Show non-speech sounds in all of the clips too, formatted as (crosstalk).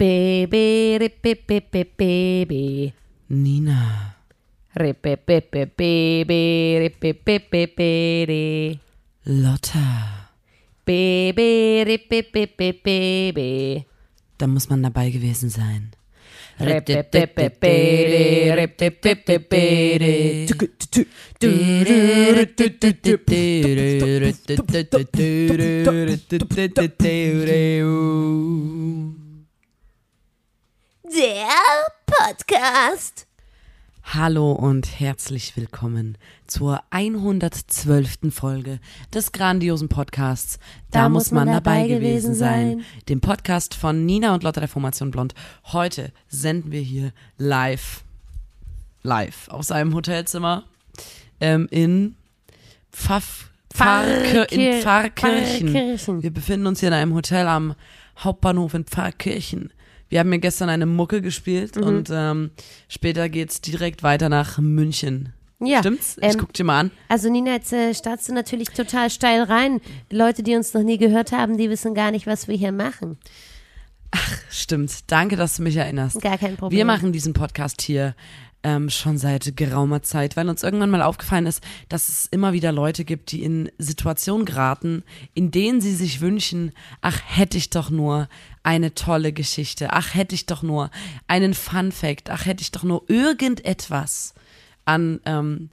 Baby, rippe, baby. Nina. Rippe, baby, rippe, baby. Lotta. Baby, rippe, baby. Da muss man dabei gewesen sein. Rippe, baby, rippe, baby. Der Podcast. Hallo und herzlich willkommen zur 112. Folge des grandiosen Podcasts Da, muss man, dabei gewesen sein. Dem Podcast von Nina und Lotta der Formation Blond. Heute senden wir hier live, live aus einem Hotelzimmer ähm, in Pfaff, Pfarrkir in Pfarrkirchen. Pfarrkirchen. Wir befinden uns hier in einem Hotel am Hauptbahnhof in Pfarrkirchen. Wir haben mir gestern eine Mucke gespielt Mhm. und ähm, später geht's direkt weiter nach München. Ja, Stimmt's? Ich ähm, guck dir mal an. Also Nina, jetzt äh, startest du natürlich total steil rein. Leute, die uns noch nie gehört haben, die wissen gar nicht, was wir hier machen. Stimmt. Danke, dass du mich erinnerst. Gar kein Problem. Wir machen diesen Podcast hier ähm, schon seit geraumer Zeit, weil uns irgendwann mal aufgefallen ist, dass es immer wieder Leute gibt, die in Situationen geraten, in denen sie sich wünschen, ach, hätte ich doch nur eine tolle Geschichte, ach, hätte ich doch nur einen Fun Fact, ach, hätte ich doch nur irgendetwas an ähm,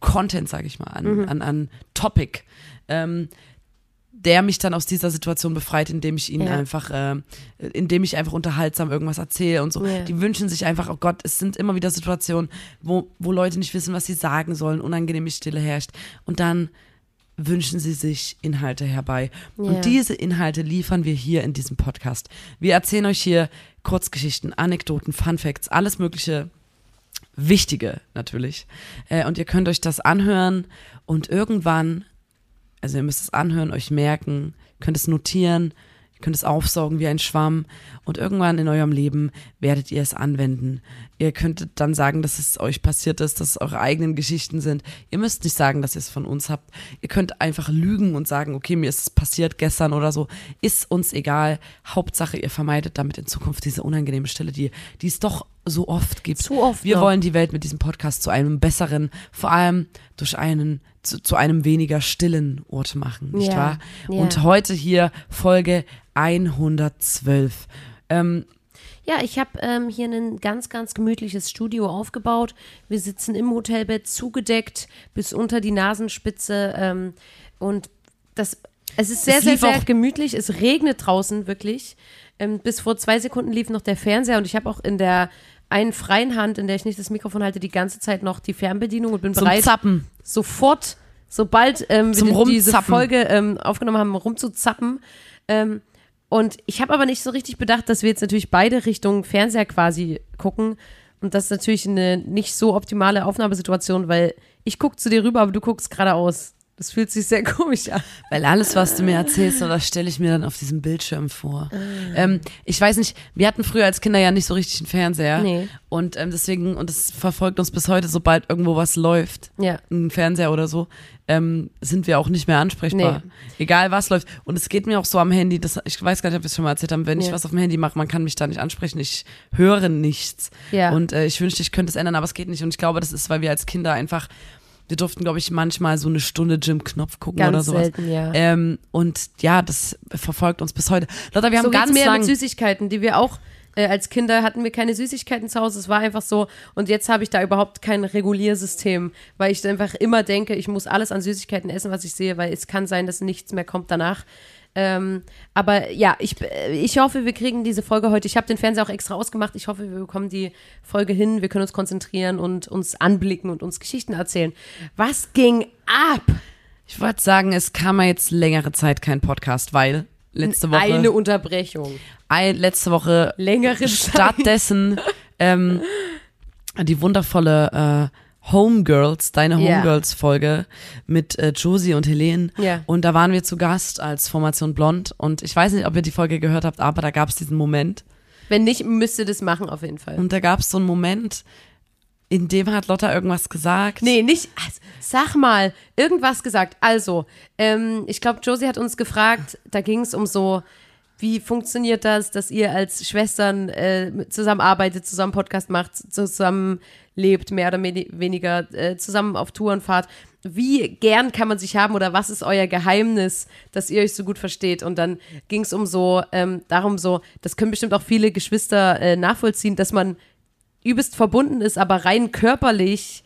Content, sage ich mal, an, an, an Topic. Ähm, der mich dann aus dieser Situation befreit, indem ich ihnen Ja. einfach, äh, indem ich einfach unterhaltsam irgendwas erzähle und so. Ja. Die wünschen sich einfach, oh Gott, es sind immer wieder Situationen, wo, wo Leute nicht wissen, was sie sagen sollen, unangenehme Stille herrscht. Und dann wünschen sie sich Inhalte herbei. Ja. Und diese Inhalte liefern wir hier in diesem Podcast. Wir erzählen euch hier Kurzgeschichten, Anekdoten, Fun Facts, alles Mögliche Wichtige natürlich. Äh, und ihr könnt euch das anhören und irgendwann, also ihr müsst es anhören, euch merken, könnt es notieren, ihr könnt es aufsaugen wie ein Schwamm und irgendwann in eurem Leben werdet ihr es anwenden. Ihr könntet dann sagen, dass es euch passiert ist, dass es eure eigenen Geschichten sind. Ihr müsst nicht sagen, dass ihr es von uns habt. Ihr könnt einfach lügen und sagen, okay, mir ist es passiert gestern oder so. Ist uns egal. Hauptsache, ihr vermeidet damit in Zukunft diese unangenehme Stille, die, die es doch so oft gibt. Zu oft Wir noch. wollen die Welt mit diesem Podcast zu einem besseren, vor allem durch einen, zu, zu einem weniger stillen Ort machen, nicht Ja, wahr? ja. Und heute hier Folge 112. Ähm, Ja, ich habe ähm, hier ein ganz, ganz gemütliches Studio aufgebaut. Wir sitzen im Hotelbett zugedeckt bis unter die Nasenspitze ähm, und das, es ist sehr, Es sehr, sehr gemütlich. Es regnet draußen wirklich. Ähm, bis vor zwei Sekunden lief noch der Fernseher und ich habe auch in der einen freien Hand, in der ich nicht das Mikrofon halte, die ganze Zeit noch die Fernbedienung und bin zum bereit, Zappen. sofort, sobald ähm, wir diese Rumzappen. Folge ähm, aufgenommen haben, rumzuzappen. Ähm, und ich habe aber nicht so richtig bedacht, dass wir jetzt natürlich beide Richtung Fernseher quasi gucken. Und das ist natürlich eine nicht so optimale Aufnahmesituation, weil ich gucke zu dir rüber, aber du guckst geradeaus. Das fühlt sich sehr (laughs) komisch an. Weil alles, was du mir erzählst, das stelle ich mir dann auf diesem Bildschirm vor. Ähm, ich weiß nicht, wir hatten früher als Kinder ja nicht so richtig einen Fernseher. Nee. Und ähm, deswegen, und es verfolgt uns bis heute, sobald irgendwo was läuft, Ja. ein Fernseher oder so, ähm, sind wir auch nicht mehr ansprechbar. Egal was läuft. Und es geht mir auch so am Handy, das, ich weiß gar nicht, ob wir es schon mal erzählt haben, wenn ich Ja. was auf dem Handy mache, man kann mich da nicht ansprechen, ich höre nichts. Ja. Und äh, ich wünschte, ich könnte es ändern, aber es geht nicht. Und ich glaube, das ist, weil wir als Kinder einfach, wir durften, glaube ich, manchmal so eine Stunde Jim Knopf gucken Ganz oder sowas. selten, ja. Ähm, und ja, das verfolgt uns bis heute. Lotta, wir haben so ganz mir lang, mit Süßigkeiten, die wir auch äh, als Kinder hatten wir keine Süßigkeiten zu Hause. Es war einfach so. Und jetzt habe ich da überhaupt kein Reguliersystem, weil ich einfach immer denke, ich muss alles an Süßigkeiten essen, was ich sehe, weil es kann sein, dass nichts mehr kommt danach. Ähm, aber ja, ich, äh, ich hoffe, wir kriegen diese Folge heute. Ich habe den Fernseher auch extra ausgemacht. Ich hoffe, wir bekommen die Folge hin. Wir können uns konzentrieren und uns anblicken und uns Geschichten erzählen. Was ging ab? ich wollte sagen, es kam ja jetzt längere Zeit kein Podcast, weil letzte Woche, Eine Unterbrechung. ein, letzte Woche Längere Zeit. stattdessen ähm, die wundervolle äh, Homegirls, deine. Homegirls-Folge mit äh, Josie und Helene. Ja. Und da waren wir zu Gast als Formation Blond. Und ich weiß nicht, ob ihr die Folge gehört habt, aber da gab es diesen Moment. Wenn nicht, müsst ihr das machen auf jeden Fall. Und da gab es so einen Moment, in dem hat Lotta irgendwas gesagt. Nee, nicht. Also, sag mal, irgendwas gesagt. Also, ähm, ich glaube, Josie hat uns gefragt, da ging es um so, wie funktioniert das, dass ihr als Schwestern äh, zusammenarbeitet, zusammen Podcast macht, zusammen lebt, mehr oder weniger äh, zusammen auf Touren fahrt? Wie gern kann man sich haben oder was ist euer Geheimnis, dass ihr euch so gut versteht? Und dann ging es um so, ähm, darum so, das können bestimmt auch viele Geschwister äh, nachvollziehen, dass man übelst verbunden ist, aber rein körperlich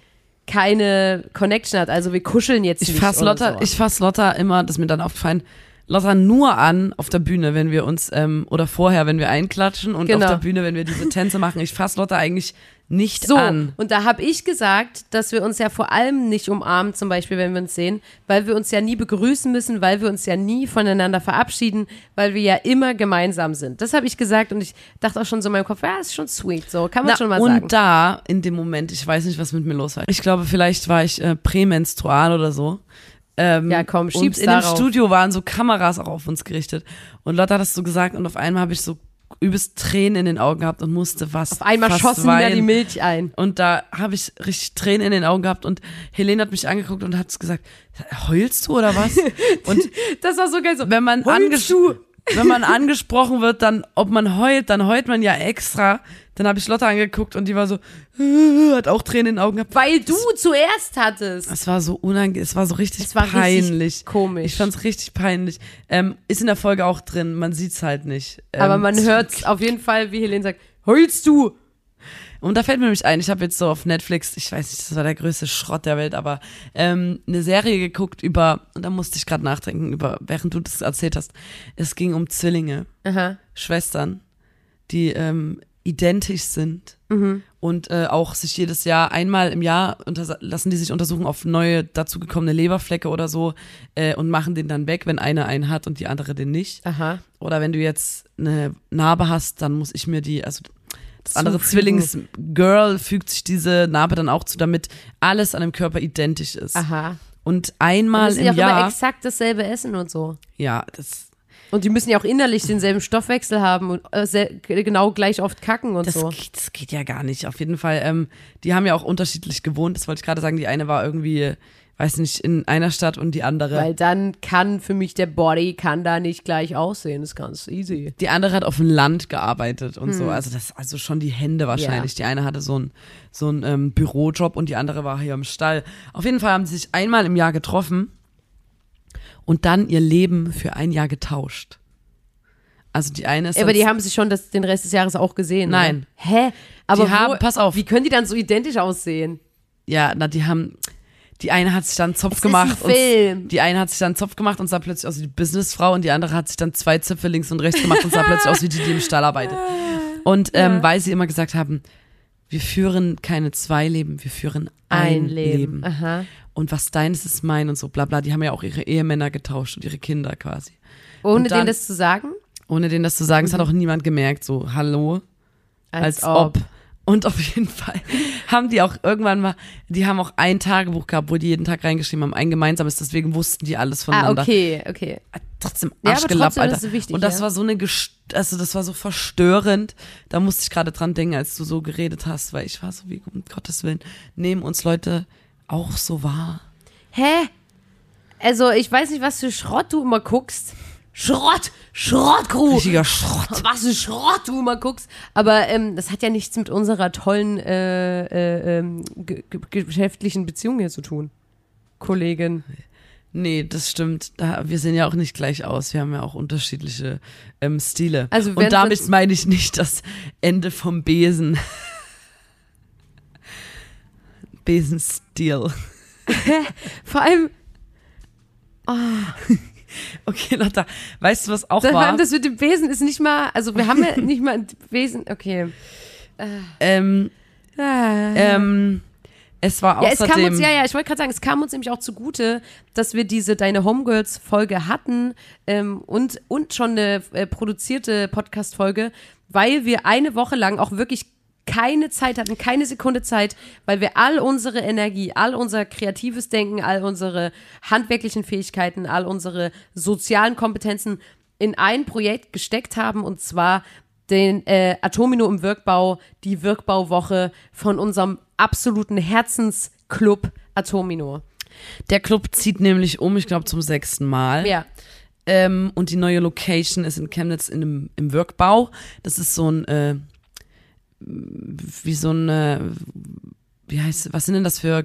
keine Connection hat. Also wir kuscheln jetzt ich nicht. Fass Lotta, so. Ich fasse Lotta immer, das ist mir dann aufgefallen, Lotta nur an auf der Bühne, wenn wir uns, ähm, oder vorher, wenn wir einklatschen und genau. auf der Bühne, wenn wir diese Tänze machen. Ich fasse Lotta eigentlich nicht so, an. Und da habe ich gesagt, dass wir uns ja vor allem nicht umarmen, zum Beispiel, wenn wir uns sehen, weil wir uns ja nie begrüßen müssen, weil wir uns ja nie voneinander verabschieden, weil wir ja immer gemeinsam sind. Das habe ich gesagt und ich dachte auch schon so in meinem Kopf, ja, ist schon sweet, so kann man Na, schon mal und sagen. Und da, in dem Moment, ich weiß nicht, was mit mir los war. Ich glaube, vielleicht war ich äh, prämenstrual oder so. Ähm, ja, komm, schieb's Und in darauf. dem Studio waren so Kameras auch auf uns gerichtet. Und Lotta hat das so gesagt und auf einmal habe ich so übelst Tränen in den Augen gehabt und musste was. Auf einmal schossen weinen. wieder die Milch ein. Und da habe ich richtig Tränen in den Augen gehabt und Helene hat mich angeguckt und hat gesagt, heulst du oder was? (laughs) Und das war so geil so. Wenn man, anges wenn man angesprochen wird, dann, ob man heult, dann heult man ja extra. Dann habe ich Lotte angeguckt und die war so, hat auch Tränen in den Augen gehabt. Weil du es, zuerst hattest. Es war so unangenehm, es war so richtig es war peinlich. Richtig komisch. Ich fand es richtig peinlich. Ähm, ist in der Folge auch drin, man sieht es halt nicht. Ähm, Aber man hört auf jeden Fall, wie Helene sagt, heulst du? Und da fällt mir nämlich ein, ich habe jetzt so auf Netflix, ich weiß nicht, das war der größte Schrott der Welt, aber ähm, eine Serie geguckt über, und da musste ich gerade nachdenken, über, während du das erzählt hast. Es ging um Zwillinge, Aha. Schwestern, die ähm, identisch sind mhm. und äh, auch sich jedes Jahr einmal im Jahr lassen die sich untersuchen auf neue dazugekommene Leberflecke oder so äh, und machen den dann weg, wenn einer einen hat und die andere den nicht. Aha. Oder wenn du jetzt eine Narbe hast, dann muss ich mir die, also das andere Zwillingsgirl fügt sich diese Narbe dann auch zu, damit alles an dem Körper identisch ist. Aha. Und einmal und im Jahr. Immer exakt dasselbe essen und so. Ja, das und die müssen ja auch innerlich denselben Stoffwechsel haben und äh, genau gleich oft kacken und das so. Geht, das geht ja gar nicht. Auf jeden Fall, ähm, die haben ja auch unterschiedlich gewohnt. Das wollte ich gerade sagen. Die eine war irgendwie, weiß nicht, in einer Stadt und die andere. Weil dann kann für mich der Body kann da nicht gleich aussehen. Das ist ganz easy. Die andere hat auf dem Land gearbeitet und hm. so. Also das, also schon die Hände wahrscheinlich. Ja. Die eine hatte so einen so ähm, Bürojob und die andere war hier im Stall. Auf jeden Fall haben sie sich einmal im Jahr getroffen und dann ihr Leben für ein Jahr getauscht. Also die eine ist. Aber die haben sich schon das, den Rest des Jahres auch gesehen. Nein. Oder? Hä? Aber die wo, haben, pass auf. Wie können die dann so identisch aussehen? Ja, na, die haben. Die eine hat sich dann einen Zopf es gemacht. Ist ein Film. Und die eine hat sich dann Zopf gemacht und sah plötzlich aus wie die Businessfrau und die andere hat sich dann zwei Zöpfe links und rechts gemacht und sah plötzlich aus wie die, die im Stall arbeitet. (laughs) Und ähm, ja. weil sie immer gesagt haben, wir führen keine zwei Leben, wir führen ein, ein Leben. Leben. Und was deines ist mein und so, bla bla. Die haben ja auch ihre Ehemänner getauscht und ihre Kinder quasi. Ohne dann, denen das zu sagen? Ohne denen das zu sagen, es hat mhm. auch niemand gemerkt, so, hallo, als, als ob. ob. Und auf jeden Fall haben die auch irgendwann mal, die haben auch ein Tagebuch gehabt, wo die jeden Tag reingeschrieben haben, ein gemeinsames, deswegen wussten die alles ah, voneinander. Ah, okay, okay. Trotzdem Arschgelapp, ja, Alter. Das wichtig, und das ja. war so eine, also das war so verstörend. Da musste ich gerade dran denken, als du so geredet hast, weil ich war so wie, um Gottes Willen, nehmen uns Leute auch so wahr. Hä? Also, ich weiß nicht, was für Schrott du immer guckst. Schrott! Schrott, Crew! Richtiger Schrott. Was für Schrott du immer guckst. Aber ähm, das hat ja nichts mit unserer tollen äh, äh, ähm, geschäftlichen Beziehung hier zu tun. Kollegin. Nee, das stimmt. Wir sehen ja auch nicht gleich aus. Wir haben ja auch unterschiedliche ähm, Stile. Also Und damit meine ich nicht das Ende vom Besen. (laughs) Besenstil. (laughs) Vor allem. Oh. (laughs) (laughs) Okay, Lotta, weißt du, was auch das, war? Das mit dem Besen ist nicht mal, also wir haben ja (laughs) nicht mal ein Besen, okay. Ähm, ah. ähm, es war ja, außerdem... Es kam uns, ja, ja, ich wollte gerade sagen, es kam uns nämlich auch zugute, dass wir diese Deine Homegirls-Folge hatten ähm, und, und schon eine äh, produzierte Podcast-Folge, weil wir eine Woche lang auch wirklich keine Zeit hatten, keine Sekunde Zeit, weil wir all unsere Energie, all unser kreatives Denken, all unsere handwerklichen Fähigkeiten, all unsere sozialen Kompetenzen in ein Projekt gesteckt haben und zwar den äh, Atomino im Wirkbau, die Wirkbauwoche von unserem absoluten Herzensclub Atomino. Der Club zieht nämlich um, ich glaube zum sechsten Mal. Ja. Ähm, und die neue Location ist in Chemnitz in einem, im Wirkbau. Das ist so ein, äh, wie so ein, äh, wie heißt, was sind denn das für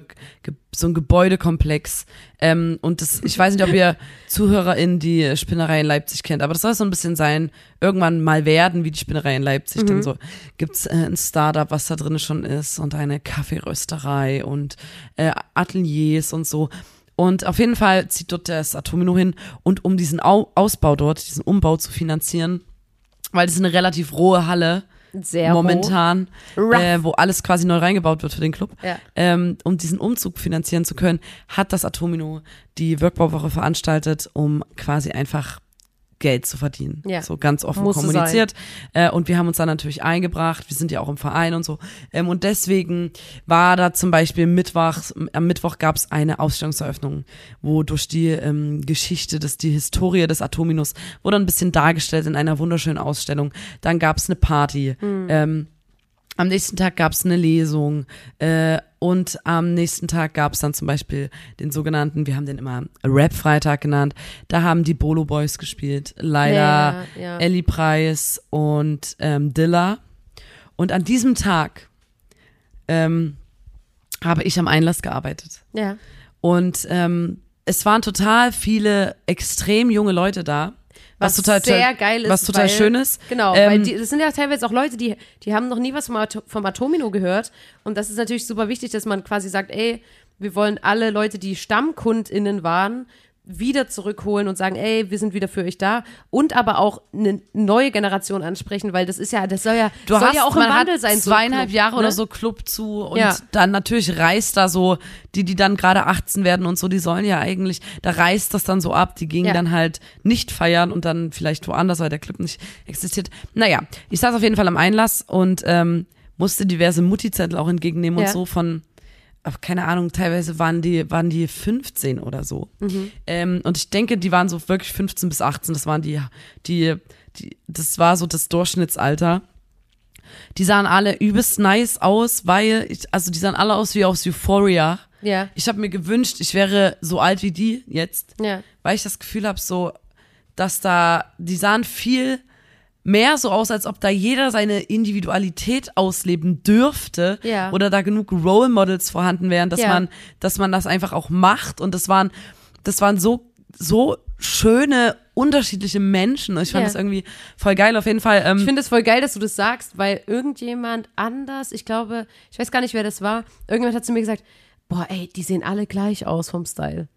so ein Gebäudekomplex? Ähm, und das, ich weiß nicht, ob ihr (laughs) ZuhörerInnen die Spinnerei in Leipzig kennt, aber das soll so ein bisschen sein, irgendwann mal werden, wie die Spinnerei in Leipzig. Mhm. Dann so gibt's äh, ein Startup, was da drin schon ist und eine Kaffeerösterei und äh, Ateliers und so. Und auf jeden Fall zieht dort das Atomino hin und um diesen Au Ausbau dort, diesen Umbau zu finanzieren, weil das ist eine relativ rohe Halle, Sehr momentan, äh, wo alles quasi neu reingebaut wird für den Club. Ja. Ähm, um diesen Umzug finanzieren zu können, hat das Atomino die Workbauwoche veranstaltet, um quasi einfach Geld zu verdienen. Ja. So ganz offen Muss kommuniziert. Äh, und wir haben uns da natürlich eingebracht. Wir sind ja auch im Verein und so. Ähm, und deswegen war da zum Beispiel Mittwochs, am Mittwoch gab es eine Ausstellungseröffnung, wo durch die ähm, Geschichte, des, die Historie des Atominos wurde ein bisschen dargestellt in einer wunderschönen Ausstellung. Dann gab es eine Party. Ähm, am nächsten Tag gab es eine Lesung äh, und am nächsten Tag gab es dann zum Beispiel den sogenannten, wir haben den immer Rap-Freitag genannt, da haben die Bolo Boys gespielt, leider Ja, ja. Ellie Preis und ähm, Dilla. Und an diesem Tag ähm, habe ich am Einlass gearbeitet. Ja. Und ähm, es waren total viele extrem junge Leute da. Was, total sehr geil ist. Was total weil, schön ist. Genau, Ähm, weil die, das sind ja teilweise auch Leute, die, die haben noch nie was vom, Ato- vom Atomino gehört. Und das ist natürlich super wichtig, dass man quasi sagt, ey, wir wollen alle Leute, die StammkundInnen waren, wieder zurückholen und sagen, ey, wir sind wieder für euch da. Und aber auch eine neue Generation ansprechen, weil das ist ja, das soll ja, Du soll hast, ja auch im Wandel sein. so zweieinhalb Club, Jahre ne? oder so Club zu und Ja. dann natürlich reißt da so, die, die dann gerade 18 werden und so, die sollen ja eigentlich, da reißt das dann so ab, die gingen Ja. dann halt nicht feiern und dann vielleicht woanders, weil der Club nicht existiert. Naja, ich saß auf jeden Fall am Einlass und ähm, musste diverse Mutti-Zettel auch entgegennehmen und Ja. so von, ach, keine Ahnung, teilweise waren die, waren die 15 oder so. Mhm. Ähm, und ich denke, die waren so wirklich 15 bis 18, das waren die, die, die das war so das Durchschnittsalter. Die sahen alle übelst nice aus, weil, ich, also die sahen alle aus wie aus Euphoria. Ja, Ich habe mir gewünscht, ich wäre so alt wie die jetzt, ja. weil ich das Gefühl habe, so, dass da, die sahen viel mehr so aus, als ob da jeder seine Individualität ausleben dürfte Ja. oder da genug Role Models vorhanden wären, dass Ja. man, dass man das einfach auch macht und das waren, das waren so, so schöne, unterschiedliche Menschen. Ich fand Ja. das irgendwie voll geil. Auf jeden Fall, ähm, Ich finde es voll geil, dass du das sagst, weil irgendjemand anders, ich glaube, ich weiß gar nicht, wer das war, irgendjemand hat zu mir gesagt, boah, ey, die sehen alle gleich aus vom Style.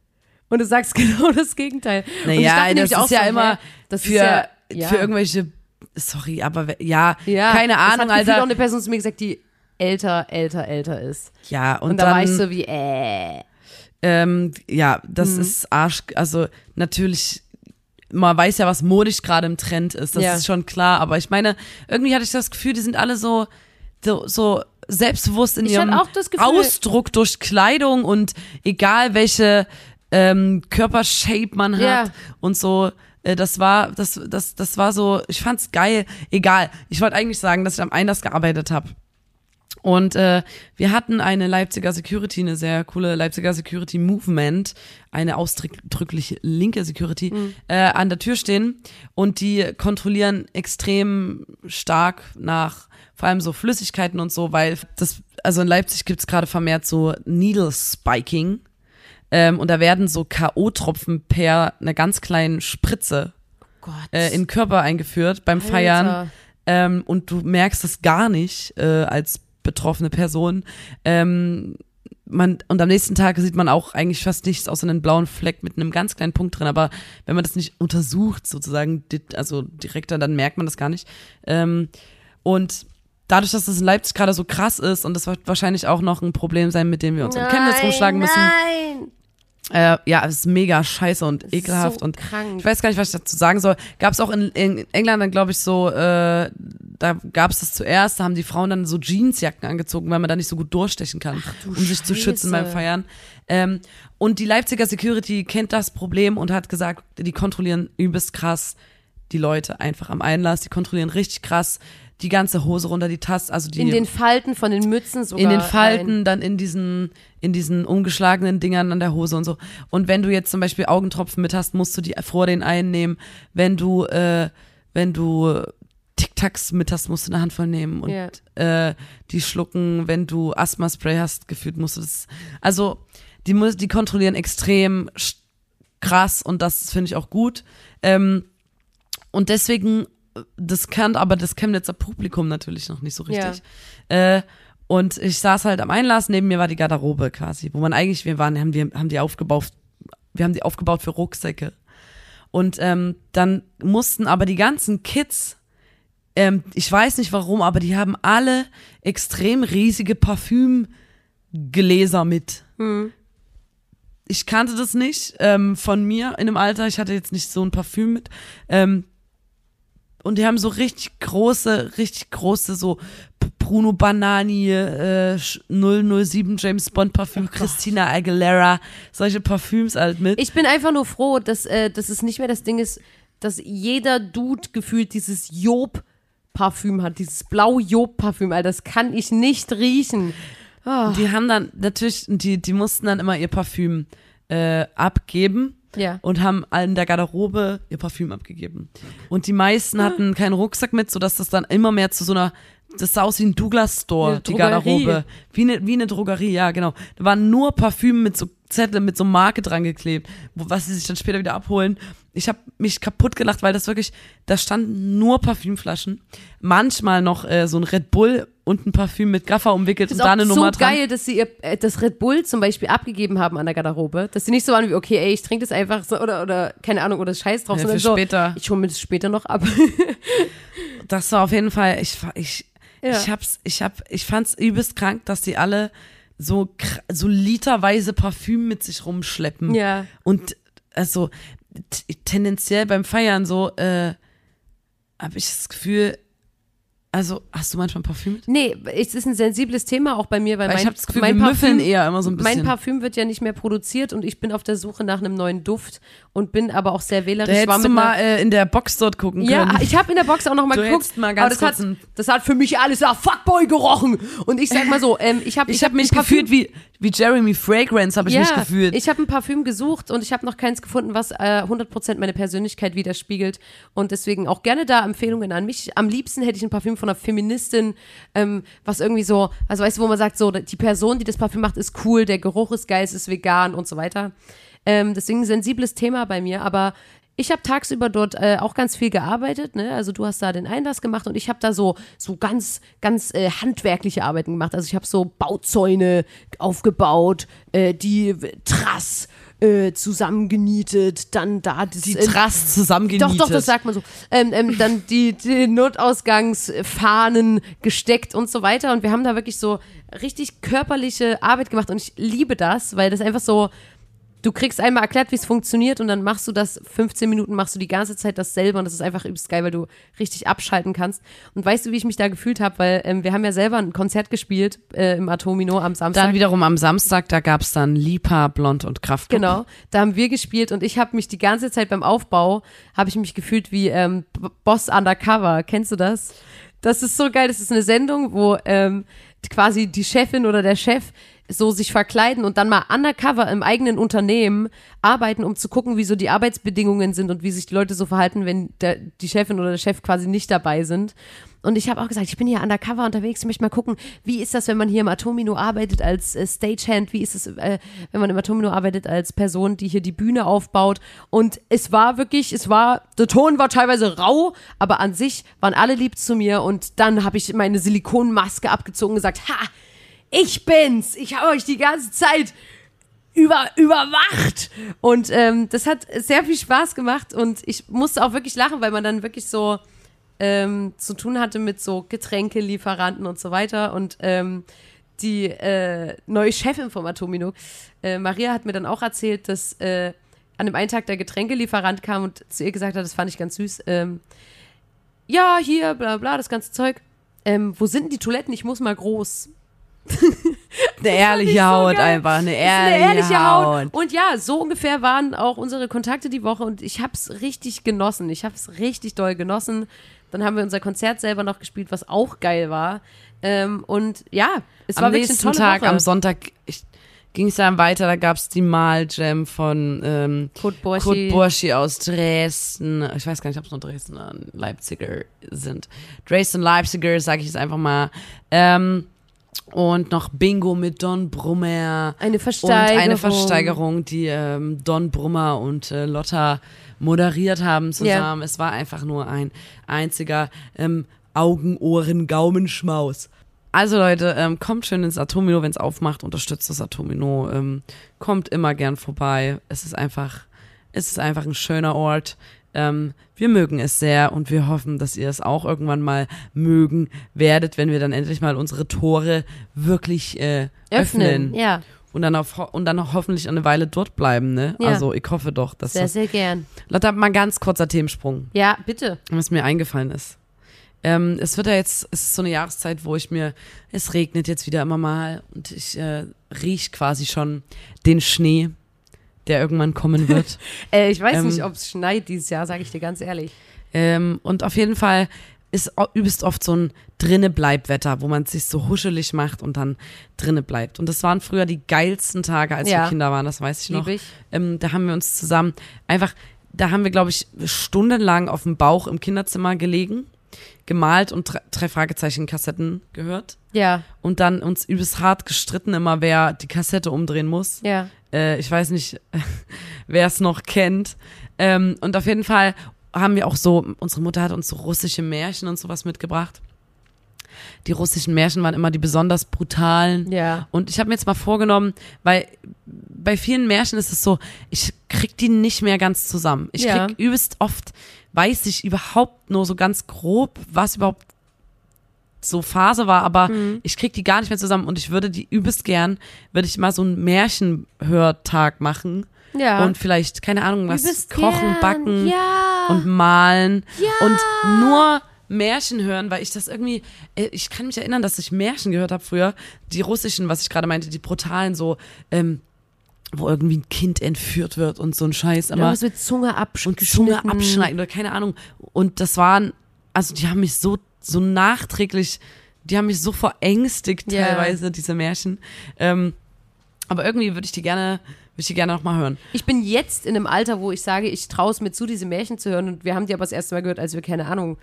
Und du sagst (laughs) genau das Gegenteil. Und Naja, das nämlich auch ist ja so, immer hä, das für, ist ja, ja, für irgendwelche, sorry, aber ja, ja, keine Ahnung, hat gefühlt Alter. auch eine Person zu mir gesagt, die älter, älter, älter ist. ja, und, Und, da dann, war ich so wie, äh. ähm, ja, das Mhm. ist Arsch, also natürlich, man weiß ja, was modisch gerade im Trend ist, das Ja. ist schon klar, aber ich meine, irgendwie hatte ich das Gefühl, die sind alle so, so, so selbstbewusst in Ich ihrem Gefühl- Ausdruck durch Kleidung und egal welche ähm, Körpershape man hat Ja. und so. Äh, Das war, das, das, das war so, ich fand's geil. Egal. Ich wollte eigentlich sagen, dass ich am Einlass gearbeitet habe. Und äh, wir hatten eine Leipziger Security, eine sehr coole Leipziger Security Movement, eine ausdrücklich linke Security, äh, an der Tür stehen und die kontrollieren extrem stark nach vor allem so Flüssigkeiten und so, weil das, also in Leipzig gibt's gerade vermehrt so Needle Spiking. Ähm, und da werden so K.O.-Tropfen per einer ganz kleinen Spritze Gott. äh, in den Körper eingeführt beim Feiern. Alter. Ähm, und du merkst es gar nicht äh, als betroffene Person. Ähm, man, und am nächsten Tag sieht man auch eigentlich fast nichts außer einen blauen Fleck mit einem ganz kleinen Punkt drin. Aber wenn man das nicht untersucht, sozusagen, also direkt, dann merkt man das gar nicht. Ähm, und dadurch, dass das in Leipzig gerade so krass ist und das wird wahrscheinlich auch noch ein Problem sein, mit dem wir uns in Chemnitz rumschlagen müssen. Nein. Äh, ja, es ist mega scheiße und ekelhaft so und krank. ich weiß gar nicht, was ich dazu sagen soll. Gab es auch in, in England dann, glaube ich, so, äh, da gab es das zuerst, da haben die Frauen dann so Jeansjacken angezogen, weil man da nicht so gut durchstechen kann, du um sich zu schützen beim Scheiße. Feiern. Ähm, und die Leipziger Security kennt das Problem und hat gesagt, die kontrollieren übelst krass die Leute einfach am Einlass, die kontrollieren richtig krass die ganze Hose runter, die Taste, also die In den Falten von den Mützen sogar. in den Falten, rein. dann in diesen, in diesen umgeschlagenen Dingern an der Hose und so. Und wenn du jetzt zum Beispiel Augentropfen mit hast, musst du die vor den einnehmen. Wenn du, äh, wenn du Tic-Tacs mit hast, musst du eine Handvoll nehmen und Ja. äh, die schlucken. Wenn du Asthma-Spray hast, gefühlt musst du das. Also, die, muss, die kontrollieren extrem krass und das finde ich auch gut. Ähm, und deswegen, das kann aber das Chemnitzer Publikum natürlich noch nicht so richtig. Äh, und ich saß halt am Einlass, neben mir war die Garderobe quasi, wo man eigentlich, wir waren, haben die, haben die aufgebaut, wir haben die aufgebaut für Rucksäcke. Und ähm, dann mussten aber die ganzen Kids, ähm, ich weiß nicht warum, aber die haben alle extrem riesige Parfümgläser mit. Ich kannte das nicht ähm, von mir in dem Alter. Ich hatte jetzt nicht so ein Parfüm mit. Ähm, und die haben so richtig große, richtig große, so Bruno Banani, äh, Sch- 007 James Bond Parfüm, Christina Aguilera, solche Parfüms halt mit. Ich bin einfach nur froh, dass, äh, dass es nicht mehr das Ding ist, dass jeder Dude gefühlt dieses Job-Parfüm hat, dieses blau-Job-Parfüm, Alter, das kann ich nicht riechen. Oh, Die haben dann natürlich, die, die mussten dann immer ihr Parfüm äh, abgeben ja. und haben in der Garderobe ihr Parfüm abgegeben. Und die meisten hatten keinen Rucksack mit, sodass das dann immer mehr zu so einer, das sah aus wie ein Douglas Store, Eine die. Garderobe. Wie eine, wie eine Drogerie, ja, genau. Da waren nur Parfüm mit so Zettel, mit so Marke dran geklebt, was sie sich dann später wieder abholen. Ich habe mich kaputt gelacht, weil das wirklich, da standen nur Parfümflaschen. Manchmal noch äh, so ein Red Bull und ein Parfüm mit Gaffer umwickelt ist und da eine so Nummer dran. geil, dass sie ihr, äh, das Red Bull zum Beispiel abgegeben haben an der Garderobe, dass sie nicht so waren wie, okay, ey, ich trinke das einfach so, oder, oder, keine Ahnung, oder Scheiß drauf, Ja, sondern so, später. ich hole mir das später noch ab. Das war auf jeden Fall, ich, ich, Ja. ich hab's, ich hab, ich fand's übelst krank, dass die alle so, so literweise Parfüm mit sich rumschleppen. ja. Und also tendenziell beim Feiern so, äh, habe ich das Gefühl, also hast du manchmal Parfüm mit? Nee, es ist ein sensibles Thema auch bei mir, weil, Weil mein, ich habe das Gefühl, mein wir Parfüm, eher immer so ein bisschen. Mein Parfüm wird ja nicht mehr produziert und ich bin auf der Suche nach einem neuen Duft und bin aber auch sehr da wählerisch. Ich war hättest du mal äh, in der Box dort gucken ja, können. ich habe in der Box auch noch mal Du geguckt. mal ganz aber das ein- hat, das hat für mich alles nach Fuckboy gerochen. Und ich sag mal so, ähm, ich habe ich habe ein mich Parfüm- gefühlt wie, wie Jeremy Fragrance, habe ich ja, mich gefühlt. Ich habe ein Parfüm gesucht und ich habe noch keins gefunden, was äh, 100% meine Persönlichkeit widerspiegelt. Und deswegen auch gerne da Empfehlungen an mich. Am liebsten hätte ich ein Parfüm von einer Feministin, ähm, was irgendwie so, also weißt du, wo man sagt, so, die Person, die das Parfüm macht, ist cool, der Geruch ist geil, es ist vegan und so weiter. Ähm, deswegen ein sensibles Thema bei mir, aber ich habe tagsüber dort äh, auch ganz viel gearbeitet, ne? Also du hast da den Einlass gemacht und ich habe da so so ganz ganz äh, handwerkliche Arbeiten gemacht. Also ich habe so Bauzäune aufgebaut, äh, die Trass äh, zusammengenietet, dann da das, die äh, Trass zusammengenietet. doch, doch, das sagt man so. Ähm, ähm, dann die, die Notausgangsfahnen gesteckt und so weiter. Und wir haben da wirklich so richtig körperliche Arbeit gemacht. Und ich liebe das, weil das einfach so, du kriegst einmal erklärt, wie es funktioniert und dann machst du das, 15 Minuten machst du die ganze Zeit das selber und das ist einfach übelst geil, weil du richtig abschalten kannst. Und weißt du, wie ich mich da gefühlt habe? Weil ähm, wir haben ja selber ein Konzert gespielt äh, im Atomino am Samstag. Dann wiederum am Samstag, da gab's dann Lipa, Blond und Kraft. Genau, da haben wir gespielt und ich habe mich die ganze Zeit beim Aufbau, habe ich mich gefühlt wie ähm, Boss Undercover. Kennst du das? Das ist so geil. Das ist eine Sendung, wo ähm, quasi die Chefin oder der Chef so sich verkleiden und dann mal undercover im eigenen Unternehmen arbeiten, um zu gucken, wie so die Arbeitsbedingungen sind und wie sich die Leute so verhalten, wenn der, die Chefin oder der Chef quasi nicht dabei sind. Und ich habe auch gesagt, ich bin hier undercover unterwegs, ich möchte mal gucken, wie ist das, wenn man hier im Atomino arbeitet als äh, Stagehand, wie ist es, äh, wenn man im Atomino arbeitet als Person, die hier die Bühne aufbaut. Und es war wirklich, es war, der Ton war teilweise rau, aber an sich waren alle lieb zu mir und dann habe ich meine Silikonmaske abgezogen und gesagt, ha, ich bin's, ich habe euch die ganze Zeit über, überwacht. Und ähm, das hat sehr viel Spaß gemacht und ich musste auch wirklich lachen, weil man dann wirklich so ähm, zu tun hatte mit so Getränkelieferanten und so weiter. Und ähm, die äh, neue Chefin vom Atomino, äh, Maria, hat mir dann auch erzählt, dass äh, an dem einen Tag der Getränkelieferant kam und zu ihr gesagt hat, das fand ich ganz süß, ähm, ja, hier, bla bla, das ganze Zeug. Ähm, wo sind denn die Toiletten? Ich muss mal groß. Eine (laughs) ehrliche so Haut geil. einfach, eine ehrliche, eine ehrliche Haut. Haut. Und ja, so ungefähr waren auch unsere Kontakte die Woche und ich hab's richtig genossen. Ich hab's richtig doll genossen. Dann haben wir unser Konzert selber noch gespielt, was auch geil war. Ähm, und ja, es war am wirklich eine nächsten tolle Tag, Woche. am Sonntag, ging es dann weiter, da gab es die Mal-Jam von ähm, Kurt Borschi. Kurt Borschi aus Dresden. Ich weiß gar nicht, ob es nur Dresdner Leipziger sind. Dresden Leipziger, sage ich jetzt einfach mal. Ähm, und noch Bingo mit Don Brummer. Eine Und Versteigerung. eine Versteigerung, die ähm, Don Brummer und äh, Lotta moderiert haben zusammen. Es war einfach nur ein einziger ähm, Augen, Ohren, Gaumenschmaus. Also Leute, ähm, kommt schön ins Atomino, wenn es aufmacht, unterstützt das Atomino. Ähm, kommt immer gern vorbei. Es ist einfach, es ist einfach ein schöner Ort. Ähm, wir mögen es sehr und wir hoffen, dass ihr es auch irgendwann mal mögen werdet, wenn wir dann endlich mal unsere Tore wirklich äh, öffnen. öffnen. Ja, Und dann, auf, und dann auch hoffentlich eine Weile dort bleiben, ne? Ja. Also ich hoffe doch, dass sehr, das. sehr gern. Lotta, mal ganz kurzer Themensprung, Ja, bitte. was mir eingefallen ist. Ähm, es wird ja jetzt, es ist so eine Jahreszeit, wo ich mir, es regnet jetzt wieder immer mal und ich äh, riech quasi schon den Schnee, der irgendwann kommen wird. (laughs) Äh, ich weiß Ähm, nicht, ob es schneit dieses Jahr, sage ich dir ganz ehrlich. ähm, und auf jeden Fall ist übelst oft so ein drinne Bleibwetter, wo man sich so huschelig macht und dann drinne bleibt. Und das waren früher die geilsten Tage, als Ja. wir Kinder waren, das weiß ich noch. Ich. Ähm, da haben wir uns zusammen einfach, da haben wir, glaube ich, stundenlang auf dem Bauch im Kinderzimmer gelegen, gemalt und drei, drei Fragezeichen Kassetten gehört Ja, und dann uns übelst hart gestritten, immer wer die Kassette umdrehen muss. ja. Äh, ich weiß nicht, (laughs) wer es noch kennt. Ähm, und auf jeden Fall haben wir auch so, unsere Mutter hat uns so russische Märchen und sowas mitgebracht. Die russischen Märchen waren immer die besonders brutalen. Ja. Und ich habe mir jetzt mal vorgenommen, weil bei vielen Märchen ist es so, ich krieg die nicht mehr ganz zusammen. Ich Ja. krieg übelst oft, weiß ich überhaupt nur so ganz grob, was überhaupt so Phase war, aber Mhm. ich krieg die gar nicht mehr zusammen und ich würde die übelst gern, würde ich mal so einen Märchenhörtag machen Ja. und vielleicht, keine Ahnung, was Übelst kochen, gern. backen Ja. und malen Ja. und nur Märchen hören, weil ich das irgendwie, äh, ich kann mich erinnern, dass ich Märchen gehört habe früher, die russischen, was ich gerade meinte, die brutalen so, ähm, wo irgendwie ein Kind entführt wird und so ein Scheiß immer Irgendwas mit Zunge abschneiden. und Zunge abschneiden oder keine Ahnung. Und das waren, also die haben mich so, so nachträglich, die haben mich so verängstigt Ja. teilweise, diese Märchen. Ähm, aber irgendwie würde ich die gerne, würde ich die gerne noch mal hören. Ich bin jetzt in einem Alter, wo ich sage, ich traue es mir zu, diese Märchen zu hören. Und wir haben die aber das erste Mal gehört, als wir, keine Ahnung,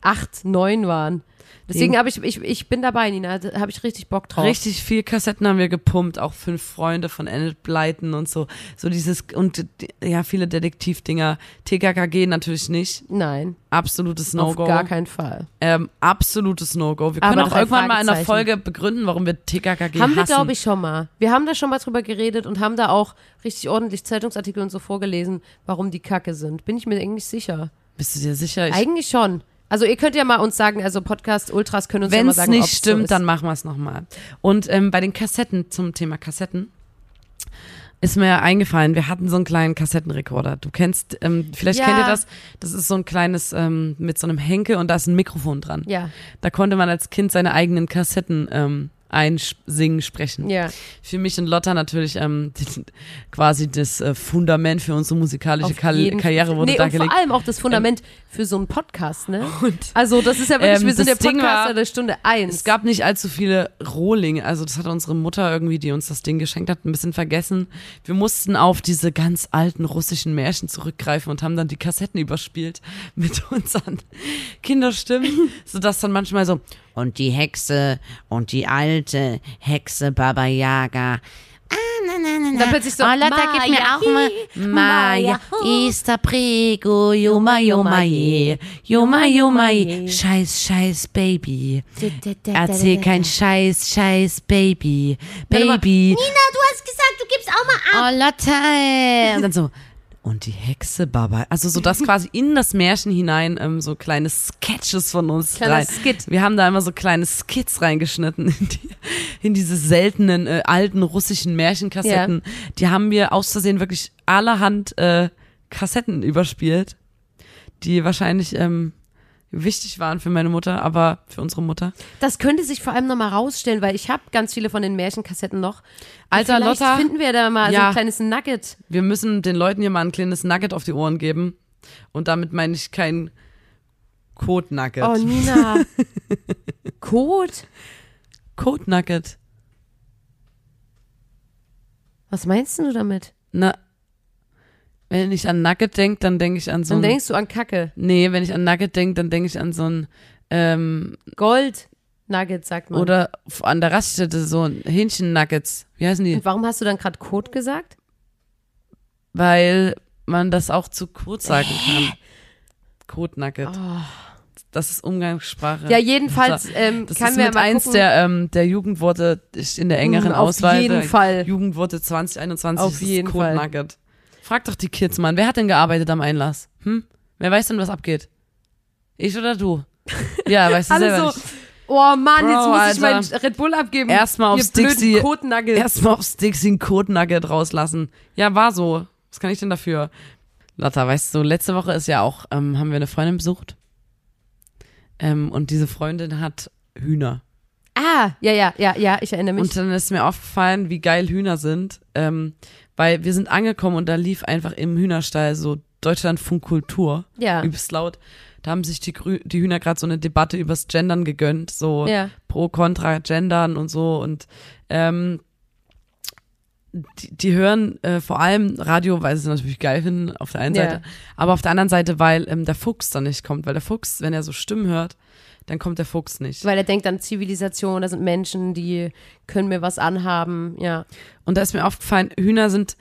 acht, neun waren. Deswegen habe ich, ich, ich bin dabei, Nina. Da habe ich richtig Bock drauf. Richtig viel Kassetten haben wir gepumpt, auch fünf Freunde von Enid Blyton und so. So dieses, und ja, viele Detektivdinger. TKKG natürlich nicht. Nein, Absolutes auf No-Go. gar keinen Fall. Ähm, absolutes No-Go. Wir können Aber auch irgendwann mal in einer. Folge begründen, warum wir TKKG haben wir, hassen. glaube ich, schon mal. Wir haben da schon mal drüber geredet und haben da auch richtig ordentlich Zeitungsartikel und so vorgelesen, warum die Kacke sind. Bin ich mir eigentlich sicher. Bist du dir sicher? Ich, Eigentlich schon. Also ihr könnt ja mal uns sagen, also Podcast Ultras können uns ja Wenn mal es sagen, nicht ob's stimmt, so dann machen wir es nochmal. Und ähm, bei den Kassetten, zum Thema Kassetten, ist mir eingefallen, wir hatten so einen kleinen Kassettenrekorder. Du kennst, ähm, vielleicht Ja. kennt ihr das, das ist so ein kleines, ähm, mit so einem Henkel und da ist ein Mikrofon dran. Ja, Da konnte man als Kind seine eigenen Kassetten ähm, einsingen, sprechen. ja. Für mich und Lotta natürlich ähm, die, quasi das äh, Fundament für unsere musikalische jeden Karriere wurde nee, da und gelegt. vor allem auch das Fundament für so einen Podcast, ne? also das ist ja wirklich, Ähm, wir sind der Ding Podcaster war, der Stunde eins. Es gab nicht allzu viele Rohlinge, also das hat unsere Mutter irgendwie, die uns das Ding geschenkt hat, ein bisschen vergessen. Wir mussten auf diese ganz alten russischen Märchen zurückgreifen und haben dann die Kassetten überspielt (laughs) mit unseren Kinderstimmen, (laughs) sodass dann manchmal so und die Hexe und die alte Hexe Baba Yaga. Und dann plötzlich so, oh, Lotta, gib mir auch mal Maya, Easter Prego, je, Juma, Juma, je. Scheiß, scheiß Baby. Erzähl kein Scheiß, Scheiß Baby. Baby. Nina, du hast gesagt, du gibst auch mal ab. Oh, Lotte. Und dann so. Und die Hexe Baba. Also so das (laughs) quasi in das Märchen hinein, ähm, so kleine Sketches von uns Kleiner rein. Skit. Wir haben da immer so kleine Skits reingeschnitten in, die, in diese seltenen äh, alten russischen Märchenkassetten. Die haben wir aus Versehen wirklich allerhand äh, Kassetten überspielt, die wahrscheinlich ähm, wichtig waren für meine Mutter, aber für unsere Mutter. Das könnte sich vor allem nochmal rausstellen, weil ich habe ganz viele von den Märchenkassetten noch. Alter, vielleicht Lotta. finden wir da mal so Ja. ein kleines Nugget. Wir müssen den Leuten hier mal ein kleines Nugget auf die Ohren geben. Und damit meine ich kein Code Nugget. Oh, Nina. (laughs) Code? Code Nugget. Was meinst du damit? Na, wenn ich an Nugget denke, dann denke ich an so Dann ein. denkst du an Kacke. Nee, wenn ich an Nugget denke, dann denke ich an so ein. Ähm, Gold Nugget, sagt man. oder an der Raststätte so ein Hähnchen-Nuggets. Wie heißen die? Und warum hast du dann gerade Code gesagt? Weil man das auch zu kurz sagen kann. Code Nugget. Das ist Umgangssprache. Oh. Ja, jedenfalls ähm, Das kann ist wir mit mal eins gucken. der, ähm, der Jugendworte in der engeren Mm, auf Auswahl. jeden der Fall. Jugendworte 2021 Auf jeden Code Fall. Nugget. Frag doch die Kids, Mann. Wer hat denn gearbeitet am Einlass? Hm? Wer weiß denn, was abgeht? Ich oder du? (laughs) Ja, weißt du selber so, nicht. oh Mann, jetzt Bro, muss ich Alter. mein Red Bull abgeben. Erstmal aufs Dixie-. Erstmal aufs Dixie ein Code Nugget rauslassen. Ja, war so. Was kann ich denn dafür? Lotta, weißt du, letzte Woche ist ja auch, ähm, haben wir eine Freundin besucht. Ähm, und diese Freundin hat Hühner. Ah, ja, ja, ja, ja, ich erinnere mich. Und dann ist mir aufgefallen, wie geil Hühner sind. Ähm, weil wir sind angekommen und da lief einfach im Hühnerstall so Deutschlandfunk Kultur. ja. Übelst laut. Da haben sich die, Grü die Hühner gerade so eine Debatte übers Gendern gegönnt. So Ja. pro, contra, Gendern und so. Und ähm, die, die hören äh, vor allem Radio, weil sie es natürlich geil finden, auf der einen Ja. Seite. Aber auf der anderen Seite, weil ähm, der Fuchs dann nicht kommt. Weil der Fuchs, wenn er so Stimmen hört, dann kommt der Fuchs nicht. Weil er denkt an Zivilisation, da sind Menschen, die können mir was anhaben, ja. Und da ist mir aufgefallen, Hühner sind,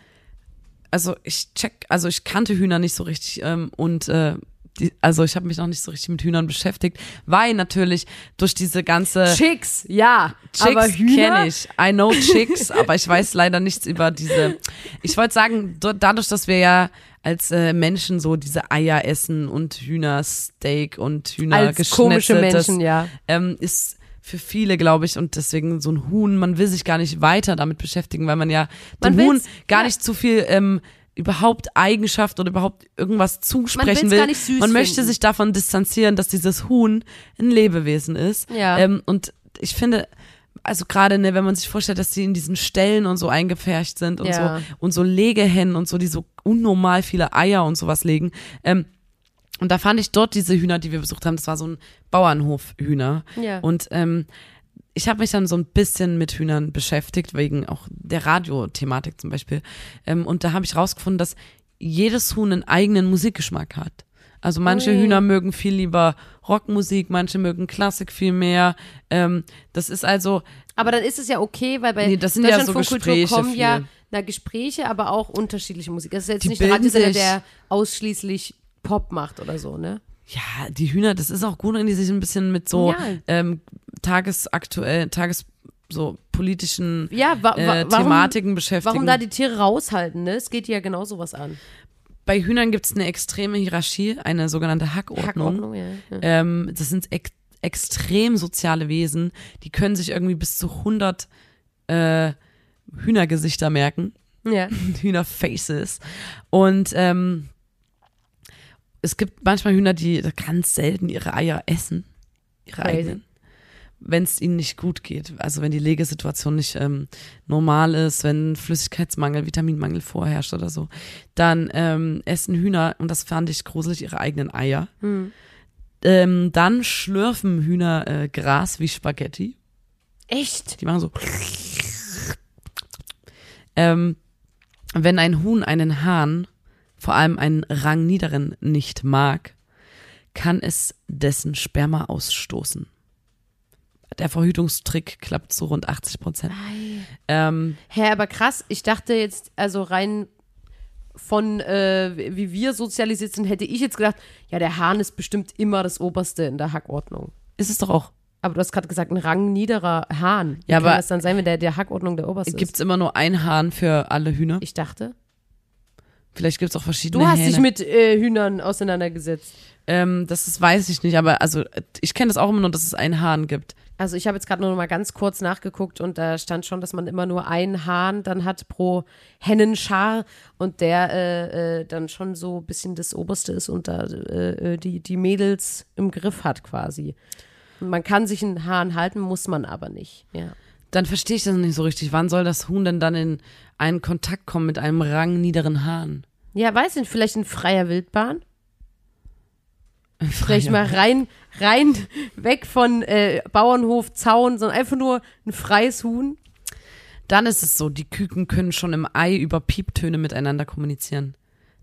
also ich check, also ich kannte Hühner nicht so richtig ähm, und äh, die, also ich habe mich noch nicht so richtig mit Hühnern beschäftigt, weil natürlich durch diese ganze Chicks, ja. aber Chicks Hühner? kenne ich. I know Chicks, aber ich weiß leider nichts über diese. Ich wollte sagen, dadurch, dass wir ja als äh, Menschen so diese Eier essen und Hühnersteak und Hühner Als komische Menschen, ja. ähm, ist für viele, glaube ich, und deswegen so ein Huhn, man will sich gar nicht weiter damit beschäftigen, weil man ja Man dem Huhn gar ja. nicht zu viel ähm, überhaupt Eigenschaft oder überhaupt irgendwas zusprechen will's will. gar nicht süß man möchte finden. sich davon distanzieren, dass dieses Huhn ein Lebewesen ist. Ja. Ähm, und ich finde, also gerade, ne, wenn man sich vorstellt, dass die in diesen Ställen und so eingepfercht sind und Ja. so und so Legehennen und so, die so unnormal viele Eier und sowas legen. Ähm, und da fand ich dort diese Hühner, die wir besucht haben, das war so ein Bauernhof-Hühner. Ja. Und ähm, ich habe mich dann so ein bisschen mit Hühnern beschäftigt, wegen auch der Radiothematik zum Beispiel. Ähm, und da habe ich rausgefunden, dass jedes Huhn einen eigenen Musikgeschmack hat. Also manche Ui. Hühner mögen viel lieber Rockmusik, manche mögen Klassik viel mehr. Ähm, das ist also, Aber dann ist es ja okay, weil bei Nee, das sind ja so Gespräche kommen ja viel. na, Gespräche, aber auch unterschiedliche Musik. Das ist jetzt Die nicht bilden Radiosender, der ausschließlich Pop macht oder so, ne? Ja, die Hühner, das ist auch gut, wenn die sich ein bisschen mit so Ja. ähm, tagesaktuell, tages so politischen Ja, wa wa äh, warum, Thematiken beschäftigen. warum da die Tiere raushalten, ne? Es geht ja genau sowas an. Bei Hühnern gibt es eine extreme Hierarchie, eine sogenannte Hackordnung. Hackordnung, ja. ja. Ähm, das sind ex extrem soziale Wesen, die können sich irgendwie bis zu 100 äh, Hühnergesichter merken, ja. (laughs) Hühnerfaces. Und ähm, es gibt manchmal Hühner, die ganz selten ihre Eier essen, ihre Crazy. eigenen. Wenn es ihnen nicht gut geht, also wenn die Legesituation nicht ähm, normal ist, wenn Flüssigkeitsmangel, Vitaminmangel vorherrscht oder so, dann ähm, essen Hühner, und das fand ich gruselig, ihre eigenen Eier. Hm. Ähm, dann schlürfen Hühner äh, Gras wie Spaghetti. Echt? Die machen so. Ähm, wenn ein Huhn einen Hahn, vor allem einen rangniederen, nicht mag, kann es dessen Sperma ausstoßen. Der Verhütungstrick klappt zu rund 80 Prozent. Ähm, Hä, aber krass, ich dachte jetzt, also rein von äh, wie wir sozialisiert sind, hätte ich jetzt gedacht, ja, der Hahn ist bestimmt immer das Oberste in der Hackordnung. ist es doch auch. Aber du hast gerade gesagt, ein rangniederer Hahn. Wie Ja, kann aber- das dann sein, wenn der der Hackordnung der Oberste Gibt ist? es immer nur ein Hahn für alle Hühner? Ich dachte. Vielleicht gibt es auch verschiedene Du hast Hähne. dich mit äh, Hühnern auseinandergesetzt. ähm, das ist, weiß ich nicht, aber also ich kenne das auch immer nur, dass es einen Hahn gibt. Also ich habe jetzt gerade nur noch mal ganz kurz nachgeguckt und da stand schon, dass man immer nur einen Hahn dann hat pro Hennenschar und der äh, äh, dann schon so ein bisschen das Oberste ist und da äh, äh, die, die Mädels im Griff hat quasi. Man kann sich einen Hahn halten, muss man aber nicht. Ja. Dann verstehe ich das nicht so richtig. Wann soll das Huhn denn dann in einen Kontakt kommen mit einem rangniederen Hahn? Ja, weiß nicht, vielleicht in freier Wildbahn? Vielleicht mal rein, rein, weg von äh, Bauernhof, Zaun, sondern einfach nur ein freies Huhn. Dann ist es so, die Küken können schon im Ei über Pieptöne miteinander kommunizieren.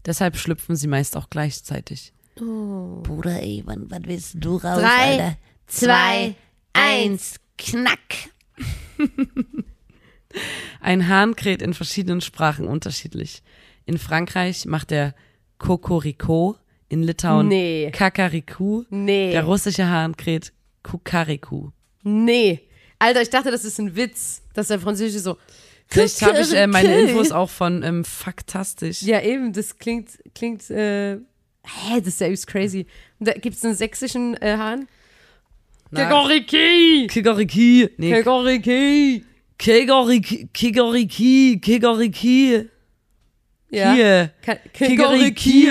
Deshalb schlüpfen sie meist auch gleichzeitig. Bruder, ey, wann, wann willst du raus, Drei, Alter? zwei, eins, knack. (laughs) Ein Hahn kräht in verschiedenen Sprachen unterschiedlich. In Frankreich macht er Kokoriko, in Litauen Nee. Kakariku, Nee. der russische Hahn kräht Kukariku. Nee. Alter, ich dachte, das ist ein Witz, dass der Französische so. Vielleicht habe ich äh, meine. Infos auch von ähm, Faktastisch. Ja, eben, das klingt, klingt, äh, hä, das ist ja übelst crazy. Da gibt's einen sächsischen äh, Hahn? Na, Kegoriki! Kigariki. Nee, Kegoriki! Kigariki. Kigariki. Kigariki. Ja. Kegoriki! (laughs)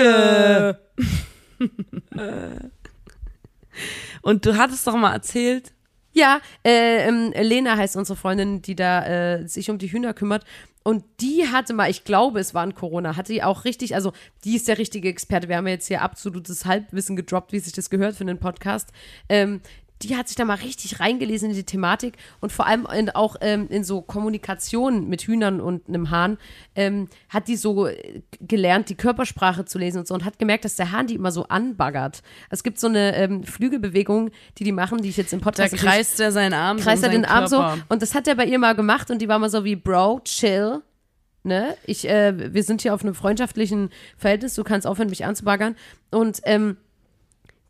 Und du hattest doch mal erzählt, Ja, äh, ähm, Lena heißt unsere Freundin, die da äh, sich um die Hühner kümmert. Und die hatte mal, ich glaube, es war ein Corona, hatte die auch richtig, also die ist der richtige Experte. Wir haben ja jetzt hier absolutes Halbwissen gedroppt, wie sich das gehört für einen Podcast. Ähm, die hat sich da mal richtig reingelesen in die Thematik und vor allem in, auch ähm, in so Kommunikation mit Hühnern und einem Hahn ähm, hat die so äh, gelernt, die Körpersprache zu lesen und so und hat gemerkt, dass der Hahn die immer so anbaggert. Es gibt so eine ähm, Flügelbewegung, die die machen, die ich jetzt im da Podcast nicht- kreist er seinen Arm kreist um er den Arm so. Und das hat er bei ihr mal gemacht und die war mal so wie, Bro, chill. Ne? Ich, äh, wir sind hier auf einem freundschaftlichen Verhältnis, du kannst aufhören, mich anzubaggern. Und ähm,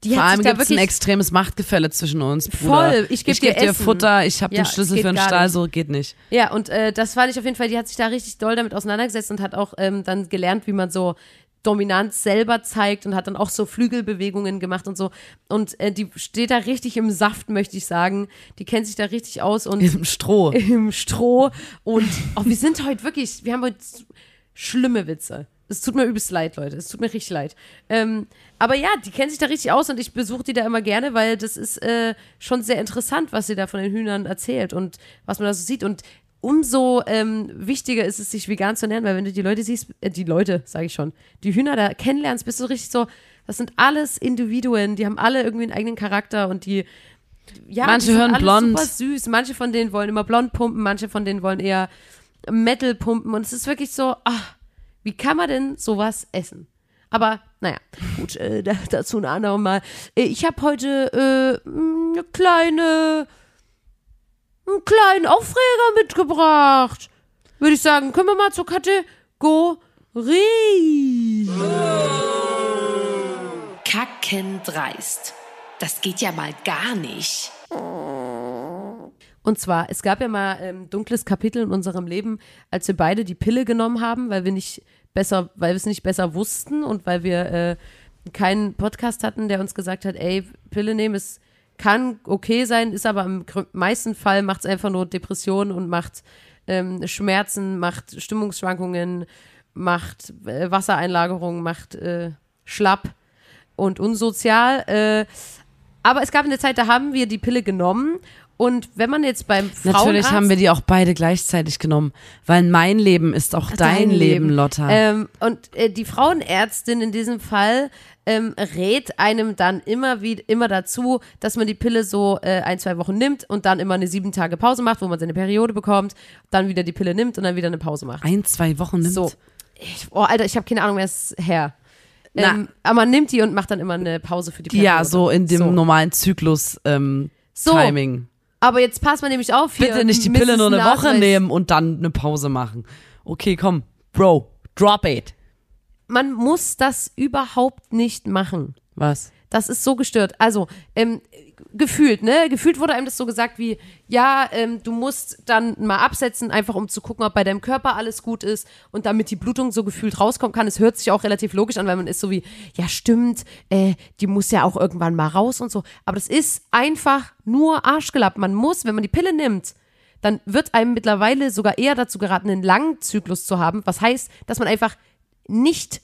die Vor allem gibt es ein extremes Machtgefälle zwischen uns, Bruder. Voll, ich geb dir geb dir. Futter, ich habe Ja, den Schlüssel für den Stall, nicht. so geht nicht. Ja, und äh, das fand ich auf jeden Fall, die hat sich da richtig doll damit auseinandergesetzt und hat auch ähm, dann gelernt, wie man so Dominanz selber zeigt und hat dann auch so Flügelbewegungen gemacht und so. Und äh, die steht da richtig im Saft, möchte ich sagen. Die kennt sich da richtig aus und Im Stroh. (laughs) im Stroh. Und oh, wir sind heute wirklich, wir haben heute schlimme Witze. Es tut mir übelst leid, Leute. Es tut mir richtig leid. Ähm, aber ja, die kennen sich da richtig aus und ich besuche die da immer gerne, weil das ist äh, schon sehr interessant, was sie da von den Hühnern erzählt und was man da so sieht. Und umso ähm, wichtiger ist es, sich vegan zu ernähren, weil wenn du die Leute siehst, äh, die Leute, sage ich schon, die Hühner da kennenlernst, bist du richtig so, das sind alles Individuen, die haben alle irgendwie einen eigenen Charakter und die ja, Manche die sind hören blond. Super süß. Manche von denen wollen immer blond pumpen, manche von denen wollen eher Metal pumpen. Und es ist wirklich so, ach, wie kann man denn sowas essen? Aber naja, gut, äh, da, dazu ein anderes Mal. Äh, ich habe heute äh, mh, eine kleine, einen kleinen Aufreger mitgebracht. Würde ich sagen, können wir mal zur Kategorie. Kackendreist. Das geht ja mal gar nicht. Und zwar, es gab ja mal ein ähm, dunkles Kapitel in unserem Leben, als wir beide die Pille genommen haben, weil wir nicht besser, weil wir es nicht besser wussten und weil wir äh, keinen Podcast hatten, der uns gesagt hat, ey, Pille nehmen ist kann okay sein, ist aber im meisten Fall macht es einfach nur Depressionen und macht ähm, Schmerzen, macht Stimmungsschwankungen, macht äh, Wassereinlagerung, macht äh, schlapp und unsozial. Äh, aber es gab eine Zeit, da haben wir die Pille genommen. Und wenn man jetzt beim Frauenarzt Natürlich haben wir die auch beide gleichzeitig genommen, weil mein Leben ist auch dein, Leben, Lotta. Ähm, und äh, die Frauenärztin in diesem Fall ähm, rät einem dann immer wie immer dazu, dass man die Pille so äh, ein, zwei Wochen nimmt und dann immer eine sieben Tage Pause macht, wo man seine Periode bekommt, dann wieder die Pille nimmt und dann wieder eine Pause macht. Ein, zwei Wochen nimmt. So. Ich, oh, Alter, ich habe keine Ahnung, wer ist her. Na. Ähm, aber man nimmt die und macht dann immer eine Pause für die Periode. Ja, so in dem So. normalen Zyklus ähm, So. Timing. Aber jetzt passt man nämlich auf hier. Bitte nicht die Pille nur eine Woche Nachweis. nehmen und dann eine Pause machen. Okay, komm, Bro, drop it. Man muss das überhaupt nicht machen. Was? Das ist so gestört. Also, ähm, gefühlt, ne? Gefühlt wurde einem das so gesagt wie, ja, ähm, du musst dann mal absetzen, einfach um zu gucken, ob bei deinem Körper alles gut ist und damit die Blutung so gefühlt rauskommen kann. Es hört sich auch relativ logisch an, weil man ist so wie, ja, stimmt, äh, die muss ja auch irgendwann mal raus und so. Aber das ist einfach nur Arschgelapp. Man muss, wenn man die Pille nimmt, dann wird einem mittlerweile sogar eher dazu geraten, einen langen Zyklus zu haben. Was heißt, dass man einfach nicht